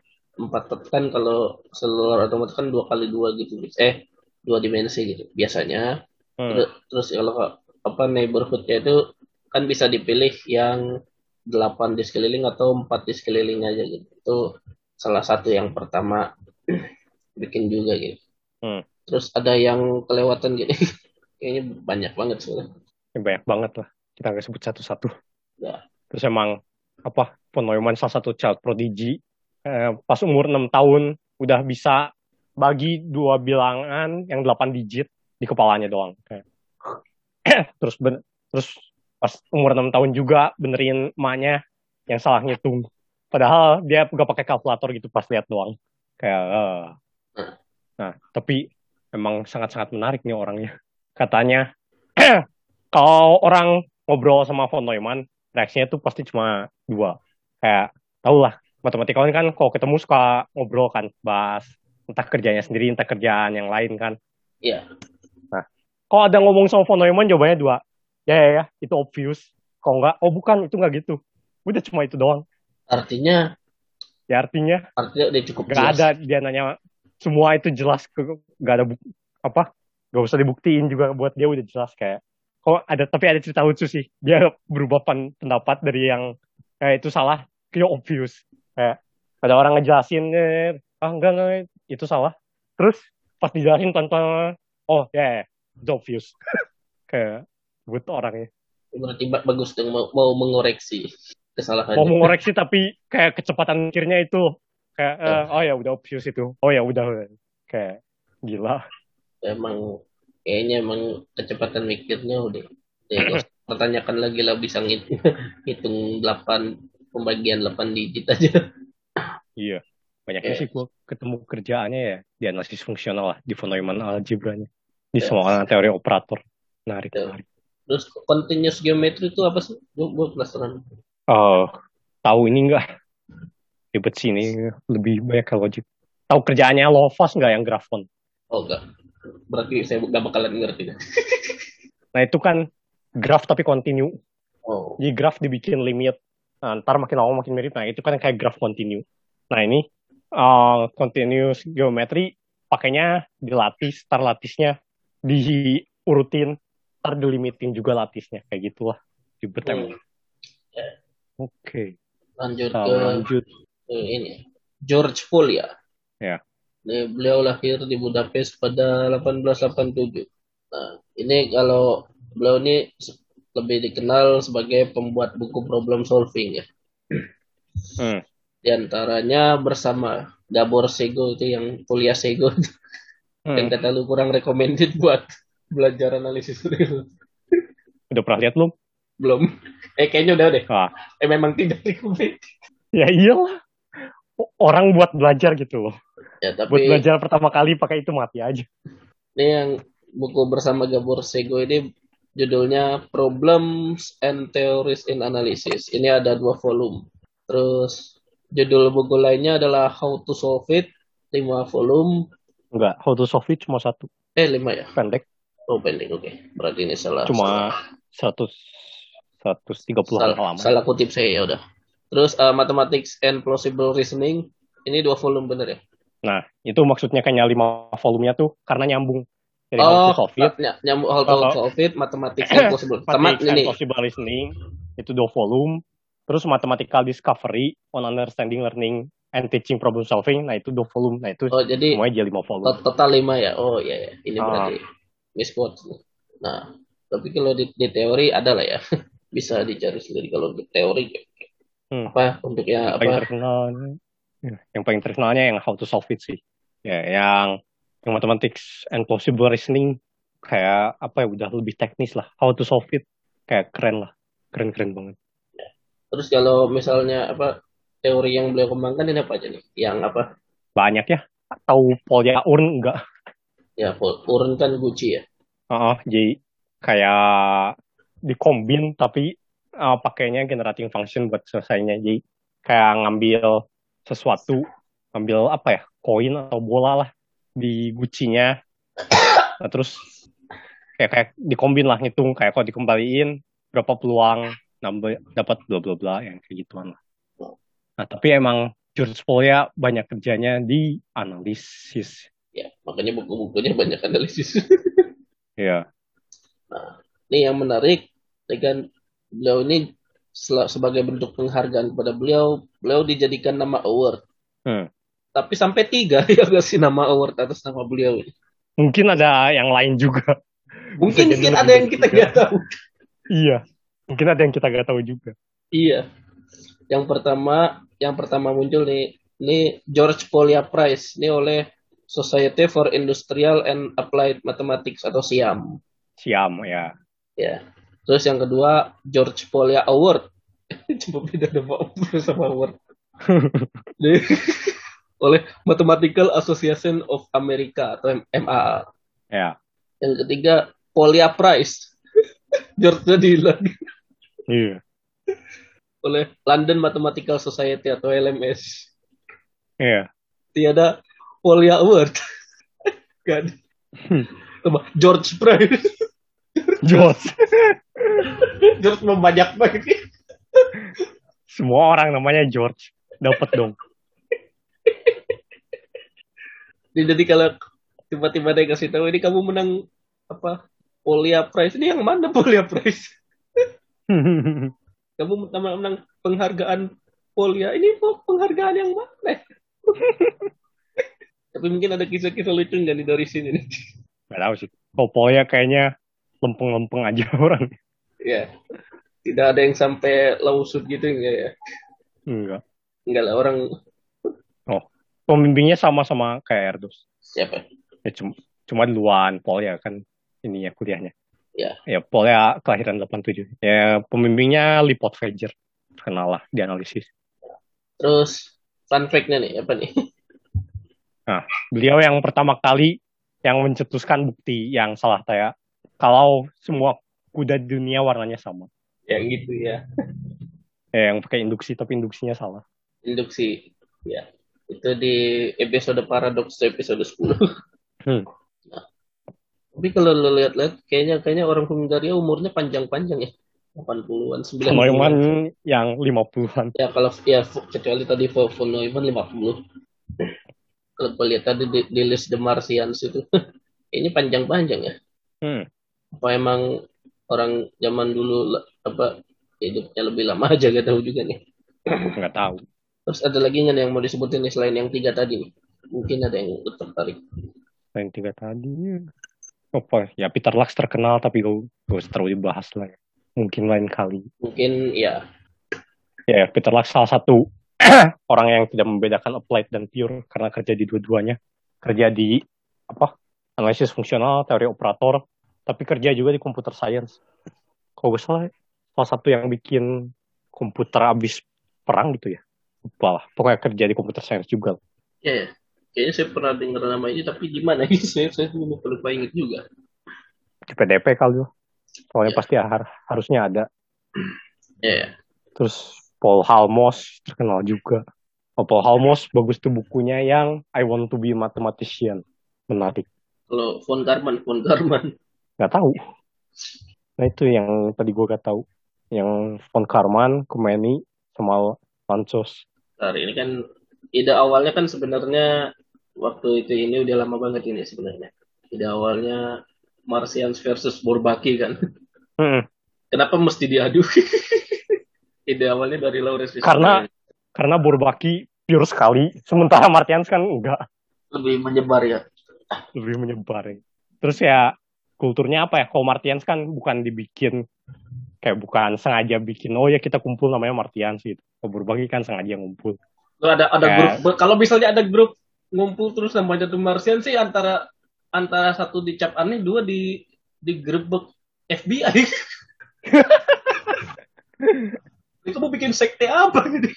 empat kan kalau seluler otomatis kan dua kali dua gitu eh dua dimensi gitu biasanya Hmm. terus, terus kalau apa neighborhoodnya itu kan bisa dipilih yang delapan di sekeliling atau empat di sekeliling aja gitu itu salah satu yang pertama bikin juga gitu Hmm. terus ada yang kelewatan gitu kayaknya banyak banget sebenarnya Ya, banyak banget lah. Kita nggak sebut satu-satu. Ya. Terus emang apa von Neumann salah satu child prodigy. Eh, pas umur 6 tahun udah bisa bagi dua bilangan yang 8 digit di kepalanya doang. Kayak. terus ben- terus pas umur 6 tahun juga benerin emaknya yang salah ngitung. Padahal dia nggak pakai kalkulator gitu pas lihat doang. Kayak eh. Nah, tapi emang sangat-sangat menarik nih orangnya. Katanya kalau orang ngobrol sama von Neumann, reaksinya tuh pasti cuma dua. Kayak, tau lah, matematikawan kan kalau ketemu suka ngobrol kan, bahas entah kerjanya sendiri entah kerjaan yang lain kan Iya. nah kalau ada ngomong sama von Neumann jawabannya dua ya ya ya itu obvious kalau enggak oh bukan itu enggak gitu udah cuma itu doang Artinya ya artinya artinya udah cukup nggak jelas. ada dia nanya semua itu jelas ke nggak ada buk- apa nggak usah dibuktiin juga buat dia udah jelas kayak. Kok ada tapi ada cerita lucu sih. Dia berubah pen- pendapat dari yang kayak itu salah. Ke yang obvious. Kayak ada orang ngejelasin eh, ah enggak enggak itu salah. Terus pas dijelasin tanpa oh ya ya, itu obvious. Kayak buat orangnya. Berarti ba- bagus dong mau, mau mengoreksi mau kesalahannya. mengoreksi tapi kayak kecepatan mikirnya itu kayak eh, oh ya udah obvious itu oh ya udah kayak gila Emang kayaknya emang kecepatan mikirnya udah. Ya, pertanyakan lagi lah bisa ngit- hitung 8 pembagian 8 digit aja. Iya. Banyaknya Iya. sih gua ketemu kerjaannya ya di analisis fungsional lah, di von Neumann algebranya. Di Iya. semua teori operator. Menarik, Iya. menarik. Terus continuous geometry itu apa sih? Gue penasaran. Oh, tahu ini enggak? Ribet sih ini, lebih banyak ke logik. Tahu kerjaannya Lovas enggak yang grafon? Oh enggak. Berarti saya gak bakalan ngerti. Nah itu kan graf tapi continue. Oh. Jadi graf dibikin limit. Nah, ntar makin lama makin mirip. Nah itu kan kayak graf continue. Nah ini uh, continuous geometry pakainya di latis, tar latisnya diurutin, tar delimitin juga latisnya. Kayak gitulah. Ribet Hmm. emang. Oke, Lanjut kita ke lanjut. ini. George Polya. Ya. Ini beliau lahir di Budapest pada 1887. Nah, ini kalau beliau ini lebih dikenal sebagai pembuat buku problem solving ya. Hmm. Di antaranya bersama Gabor Sego itu yang kuliah Sego yang Hmm. kata lu kurang recommended buat belajar analisis real. Udah pernah lihat belum? Belum. Eh kayaknya udah deh. Ah, Eh memang tidak recommended. ya iyalah. Orang buat belajar gitu loh. Ya, Buat tapi belajar pertama kali pakai itu mati aja. ini yang buku bersama Gabor Sego ini judulnya Problems and Theories in Analysis. Ini ada dua volume. Terus judul buku lainnya adalah How to Solve It, lima volume. Enggak, how to solve it cuma satu. Eh lima ya? Pendek. Oh pending, oke. Berarti ini salah. Cuma 100 130 salah, halaman. salah kutip saya ya udah. Terus uh, Mathematics and Plausible Reasoning. Ini dua volume bener ya? Nah, itu maksudnya kayaknya lima volumenya tuh karena nyambung. Dari how Oh, to solve it, ny- nyambung How to Kalau- Solve It, Mathematics and Plausible. Mathematics and ini. possible reasoning, itu dua volume. Terus mathematical discovery on understanding learning and teaching problem solving, nah itu dua volume. Nah itu Oh jadi semuanya jadi lima volume. Tot- total lima ya oh iya ya ini Ah. berarti misquote nah tapi kalau di, di teori ada lah ya bisa dicari sendiri kalau di teori Hmm. apa untuk ya Yang paling apa terkenal, ya, yang paling terkenalnya yang how to solve it sih. Ya, yang yang mathematics and possible reasoning kayak apa ya udah lebih teknis lah. How to solve it kayak keren lah, keren-keren banget. terus kalau misalnya apa teori yang beliau kembangkan ini apa aja nih yang apa Banyak ya. Tahu Polya Urn enggak? ya Paul Urn kan Gucci ya Heeh, jadi kayak dikombin tapi uh, pakainya generating function buat selesainya. Jadi kayak ngambil sesuatu, ngambil apa ya, koin atau bola lah di gucinya. Nah, terus kayak kayak dikombin lah ngitung kayak kalau dikembaliin berapa peluang nambah dapat bla bla bla yang kayak gituan lah. Nah, tapi emang George Polya banyak kerjanya di analisis. ya makanya buku-bukunya banyak analisis Ya. nah ini yang menarik dengan beliau ini sebagai bentuk penghargaan kepada beliau beliau dijadikan nama award Hmm. tapi sampai tiga yang ngasih nama award atas nama beliau ini Mungkin ada yang lain juga. Mungkin mungkin ada yang kita nggak tahu. Iya. Mungkin ada yang kita nggak tahu juga. Iya. Yang pertama, yang pertama muncul nih, ini George Polya Prize, ini oleh Society for Industrial and Applied Mathematics atau SIAM. Siam ya. Ya. Terus yang kedua George Polya Award. Coba beda nama sama award. Oleh Mathematical Association of America atau MAA. Ya. Yang ketiga Polya Prize. George-nya dihilang. Iya. oleh London Mathematical Society atau LMS. Iya. Tiada Polya Award. kan. George Price. George. George membajak banget. Semua orang namanya George. Dapat dong. Jadi kalau tiba-tiba dia kasih tahu ini kamu menang apa Polya Prize ini yang mana Polya Prize? kamu menang penghargaan Polya ini penghargaan yang mana? Tapi mungkin ada kisah-kisah lucu nggak nih dari sini nih? Gak tahu sih. Polya kayaknya lempeng-lempeng aja orang. Ya. Tidak ada yang sampai lausut gitu enggak ya? Enggak. Enggak lah orang. Oh, pembimbingnya sama-sama kayak Erdos. Siapa? Ya cuma cuma duluan Polya kan ini ya kuliahnya. Ya. Ya Polya kelahiran 87. Ya pembimbingnya Lipot Fager. Kenal lah di analisis. Terus fun fact-nya nih apa nih? Nah, beliau yang pertama kali yang mencetuskan bukti yang salah saya kalau semua kuda di dunia warnanya sama. Yang gitu ya. Ya, yang pakai induksi tapi induksinya salah. Induksi. Ya. Itu di episode paradoks episode 10. Hmm. Nah, tapi kalau lo lihat-lihat kayaknya kayaknya orang Hungaria umurnya panjang-panjang ya. 80-an, 90-an. Kalau yang 50-an. Ya kalau ya kecuali tadi von Neumann 50. Kalau gue lihat tadi di, di list The Martians itu ini panjang-panjang ya. Hmm. Apa emang orang zaman dulu apa hidupnya lebih lama aja gak tahu juga nih. Nggak tahu. Terus ada lagi nggak yang mau disebutin nih selain yang tiga tadi nih? Mungkin ada yang tertarik. Selain tiga tadi. Apa? Ya Peter Lux terkenal tapi gue gak terlalu dibahas lah. Ya. Mungkin lain kali. Mungkin ya. Ya Peter Lux salah satu orang yang tidak membedakan applied dan pure karena kerja di dua-duanya. Kerja di apa? Analisis fungsional, teori operator, tapi kerja juga di computer science. Kalau gue salah, salah satu yang bikin komputer habis perang gitu ya. Lupa lah. Pokoknya kerja di computer science juga. Ya, ya. Kayaknya saya pernah dengar nama ini, tapi di mana gitu? Saya, saya lupa, lupa ingat juga. Di PDP kali loh. Soalnya Ya. pasti har harusnya ada. Ya. Terus Paul Halmos terkenal juga. Oh, Paul Halmos bagus tuh bukunya yang I Want to be a Mathematician. Menarik. Kalau von Karman, von Karman. Nggak tahu. Nah itu yang tadi gue gak tahu. Yang von Karman, Kumeni, sama Lancos. Bentar, ini kan ide awalnya kan sebenarnya waktu itu ini udah lama banget ini sebenarnya. Ide awalnya Martians versus Bourbaki kan. Hmm. Kenapa mesti diadu? ide awalnya dari Lawrence Fishburne. Karena karena Bourbaki pure sekali, sementara Martians kan enggak lebih menyebar ya. lebih menyebar. ya. Terus ya kulturnya apa ya? Kalau Martians kan bukan dibikin kayak bukan sengaja bikin oh ya kita kumpul namanya Martians gitu. Kalau Bourbaki kan sengaja ngumpul. Kalau ada ada Ya. grup kalau misalnya ada grup ngumpul terus namanya tuh Martian sih antara antara satu dicap aneh, dua di digerebek FBI. Ini kamu bikin sekte apa gitu?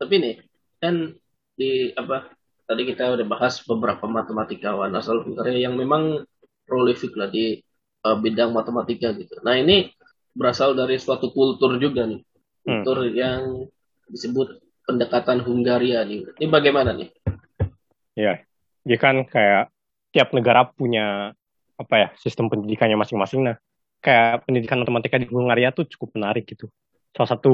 Tapi nih, kan di apa tadi kita udah bahas beberapa matematikawan asal Hungaria yang memang prolific lah di uh, bidang matematika gitu. Nah ini berasal dari suatu kultur juga nih, Hmm. kultur yang disebut pendekatan Hungaria nih. Ini bagaimana nih? Ya, dia kan kayak tiap negara punya apa ya sistem pendidikannya masing-masing. Nah, kayak pendidikan matematika di Hungaria tuh cukup menarik gitu. Salah satu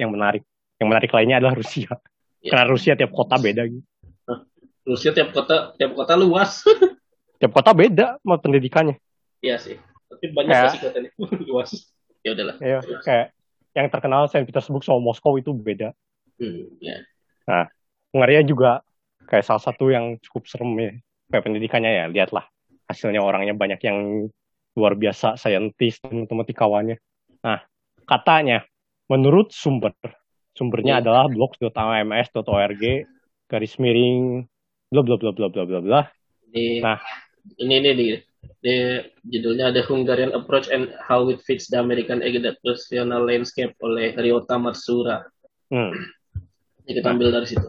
yang menarik. Yang menarik lainnya adalah Rusia. Ya. Karena Rusia tiap kota beda gitu. Rusia tiap kota tiap kota luas. Tiap kota beda sama pendidikannya. Iya sih. Tapi banyak Kayak- sih kotanya luas. Ya udahlah. Ya, kayak yang terkenal Saint Petersburg sama Moskow itu beda. Hmm, ya. Hungaria juga kayak salah satu yang cukup serem ya. Kayak pendidikannya ya, lihatlah. Hasilnya orangnya banyak yang luar biasa, saintis dan matematikawannya. Nah, katanya, menurut sumber, sumbernya Hmm. adalah blogs.ams.org, garis miring, bla bla bla bla bla bla bla. Di, Nah. ini ini di, di judulnya The Hungarian Approach and How It Fits the American Educational Landscape oleh Ryota Matsura. Hmm. Ini kita ambil dari situ.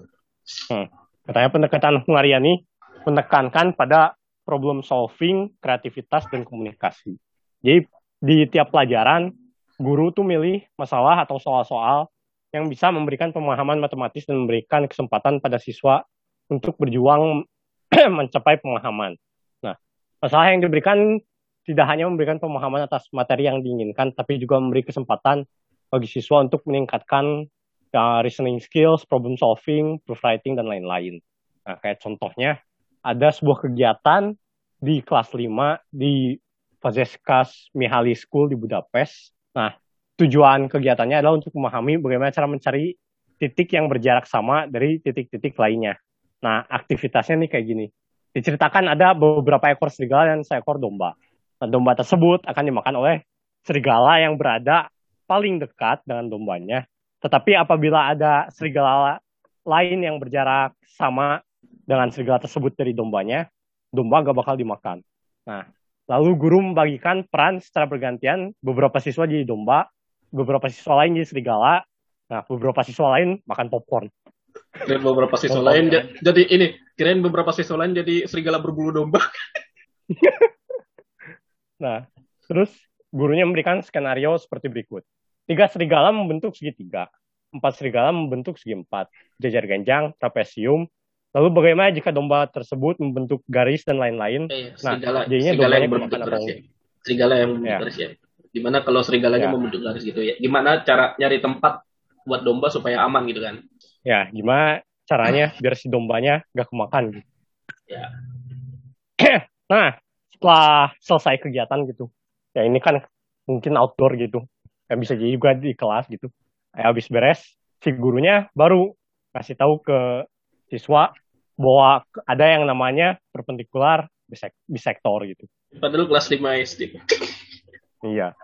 Katanya pendekatan Hungaria ini menekankan pada problem solving, kreativitas, dan komunikasi. Jadi di tiap pelajaran, guru tuh milih masalah atau soal-soal yang bisa memberikan pemahaman matematis dan memberikan kesempatan pada siswa untuk berjuang mencapai pemahaman. Nah, masalah yang diberikan tidak hanya memberikan pemahaman atas materi yang diinginkan, tapi juga memberi kesempatan bagi siswa untuk meningkatkan uh, reasoning skills, problem solving, proofwriting, dan lain-lain. Nah, kayak contohnya, ada sebuah kegiatan di kelas 5 di Vazeskas Mihaly School di Budapest. Nah, tujuan kegiatannya adalah untuk memahami bagaimana cara mencari titik yang berjarak sama dari titik-titik lainnya. Nah, aktivitasnya nih kayak gini. Diceritakan ada beberapa ekor serigala dan seekor domba. Nah, domba tersebut akan dimakan oleh serigala yang berada paling dekat dengan dombanya. Tetapi apabila ada serigala lain yang berjarak sama dengan serigala tersebut dari dombanya, domba gak bakal dimakan. Nah, lalu guru membagikan peran secara bergantian, beberapa siswa jadi domba, beberapa siswa lain jadi serigala, nah beberapa siswa lain makan popcorn. Kirain beberapa siswa lain kan? jadi ini, kirain beberapa siswa lain jadi serigala berbulu domba. nah, terus gurunya memberikan skenario seperti berikut. Tiga serigala membentuk segitiga, empat serigala membentuk segi empat, jajar ganjang, trapesium. Lalu bagaimana jika domba tersebut membentuk garis dan lain-lain? Eh, nah, serigala, jadinya serigala yang membentuk garis ya. Serigala yang membentuk ya. garis ya. Gimana kalau serigalanya ya. membentuk garis gitu ya? Gimana cara nyari tempat buat domba supaya aman gitu kan? Ya, gimana caranya biar si dombanya gak kemakan gitu. Ya. nah, setelah selesai kegiatan gitu, ya ini kan mungkin outdoor gitu, ya bisa jadi juga di kelas gitu. Ya, habis beres, si gurunya baru kasih tahu ke siswa bahwa ada yang namanya perpendikular bisektor gitu. Padahal kelas 5 SD. Iya.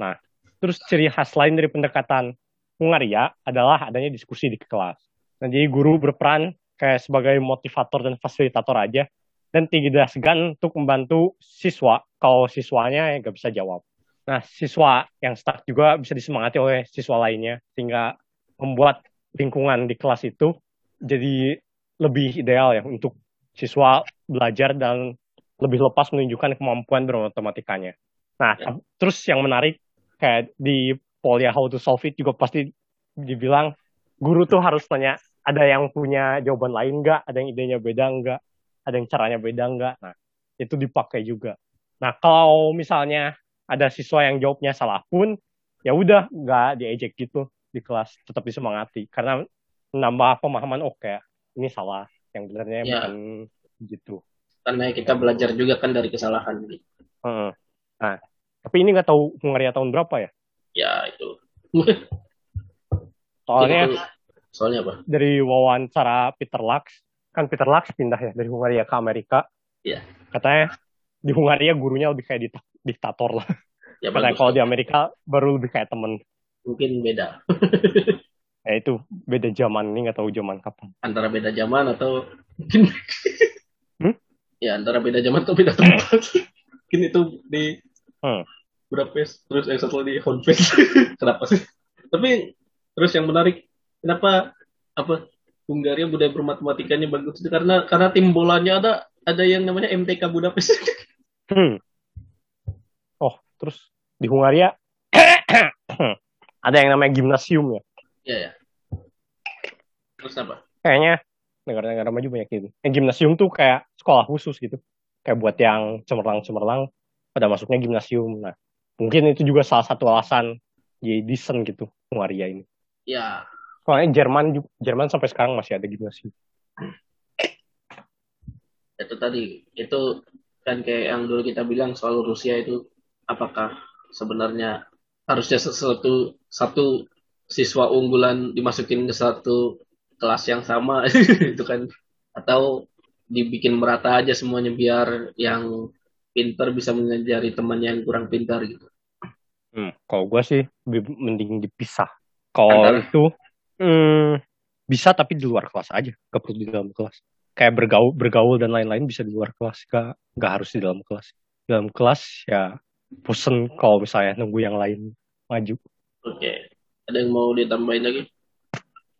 Nah, terus ciri khas lain dari pendekatan Hungaria adalah adanya diskusi di kelas. Nah, jadi guru berperan kayak sebagai motivator dan fasilitator aja dan tidak segan untuk membantu siswa kalau siswanya nggak bisa jawab. Nah, siswa yang stuck juga bisa disemangati oleh siswa lainnya sehingga membuat lingkungan di kelas itu jadi lebih ideal ya untuk siswa belajar dan lebih lepas menunjukkan kemampuan bermatematikanya. Nah, ya. terus yang menarik kayak di Polia How to Solve It juga pasti dibilang guru tuh harus tanya ada yang punya jawaban lain nggak, ada yang idenya beda nggak, ada yang caranya beda nggak. Nah, itu dipakai juga. Nah, kalau misalnya ada siswa yang jawabnya salah pun, ya udah nggak diejek gitu di kelas, tetap disemangati karena menambah pemahaman oke, oh, okay, ini salah, yang benarnya ya. bukan gitu. Karena kita belajar juga kan dari kesalahan. Hmm. Nah, tapi ini nggak tahu Hungaria tahun berapa ya? Ya itu. soalnya itu, soalnya apa? Dari wawancara Peter Lux, kan Peter Lux pindah ya dari Hungaria ke Amerika. Iya. Katanya di Hungaria gurunya lebih kayak diktator lah. Ya, Katanya kalau di Amerika baru lebih kayak temen. Mungkin beda. ya itu beda zaman ini nggak tahu zaman kapan. Antara beda zaman atau mungkin hmm? ya antara beda zaman atau beda tempat. mungkin itu di hmm. Budapest terus yang satu lagi Honfest kenapa sih? Tapi terus yang menarik kenapa apa Hungaria budaya bermatematikanya bagus itu? Karena karena tim bolanya ada ada yang namanya MTK Budapest. Hmm. oh terus di Hungaria ada yang namanya gimnasium ya? Iya ya terus apa? Kayaknya negara-negara maju banyak ini. Yang gimnasium tuh kayak sekolah khusus gitu. Kayak buat yang cemerlang-cemerlang pada masuknya gimnasium. Nah, mungkin itu juga salah satu alasan jadi desain gitu Hungaria ini. Ya. Soalnya Jerman Jerman sampai sekarang masih ada gimnasium. Itu tadi itu kan kayak yang dulu kita bilang soal Rusia itu apakah sebenarnya harusnya sesuatu satu siswa unggulan dimasukin ke satu kelas yang sama itu kan atau dibikin merata aja semuanya biar yang pintar bisa mengajari temannya yang kurang pintar gitu. Hmm, kalau gue sih mending dipisah. Kalau itu hmm, bisa tapi di luar kelas aja, gak perlu di dalam kelas. Kayak bergaul, bergaul dan lain-lain bisa di luar kelas, gak, gak harus di dalam kelas. Di dalam kelas ya bosen kalau misalnya nunggu yang lain maju. Oke, ada yang mau ditambahin lagi?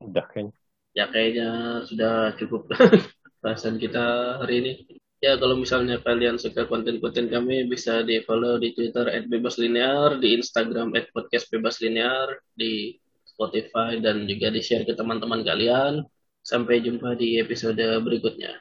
Udah kayaknya. Ya kayaknya sudah cukup bahasan kita hari ini. Ya, kalau misalnya kalian suka konten-konten kami, bisa di follow di Twitter @bebaslinear, di Instagram @podcastbebaslinear, di Spotify dan juga di-share ke teman-teman kalian. Sampai jumpa di episode berikutnya.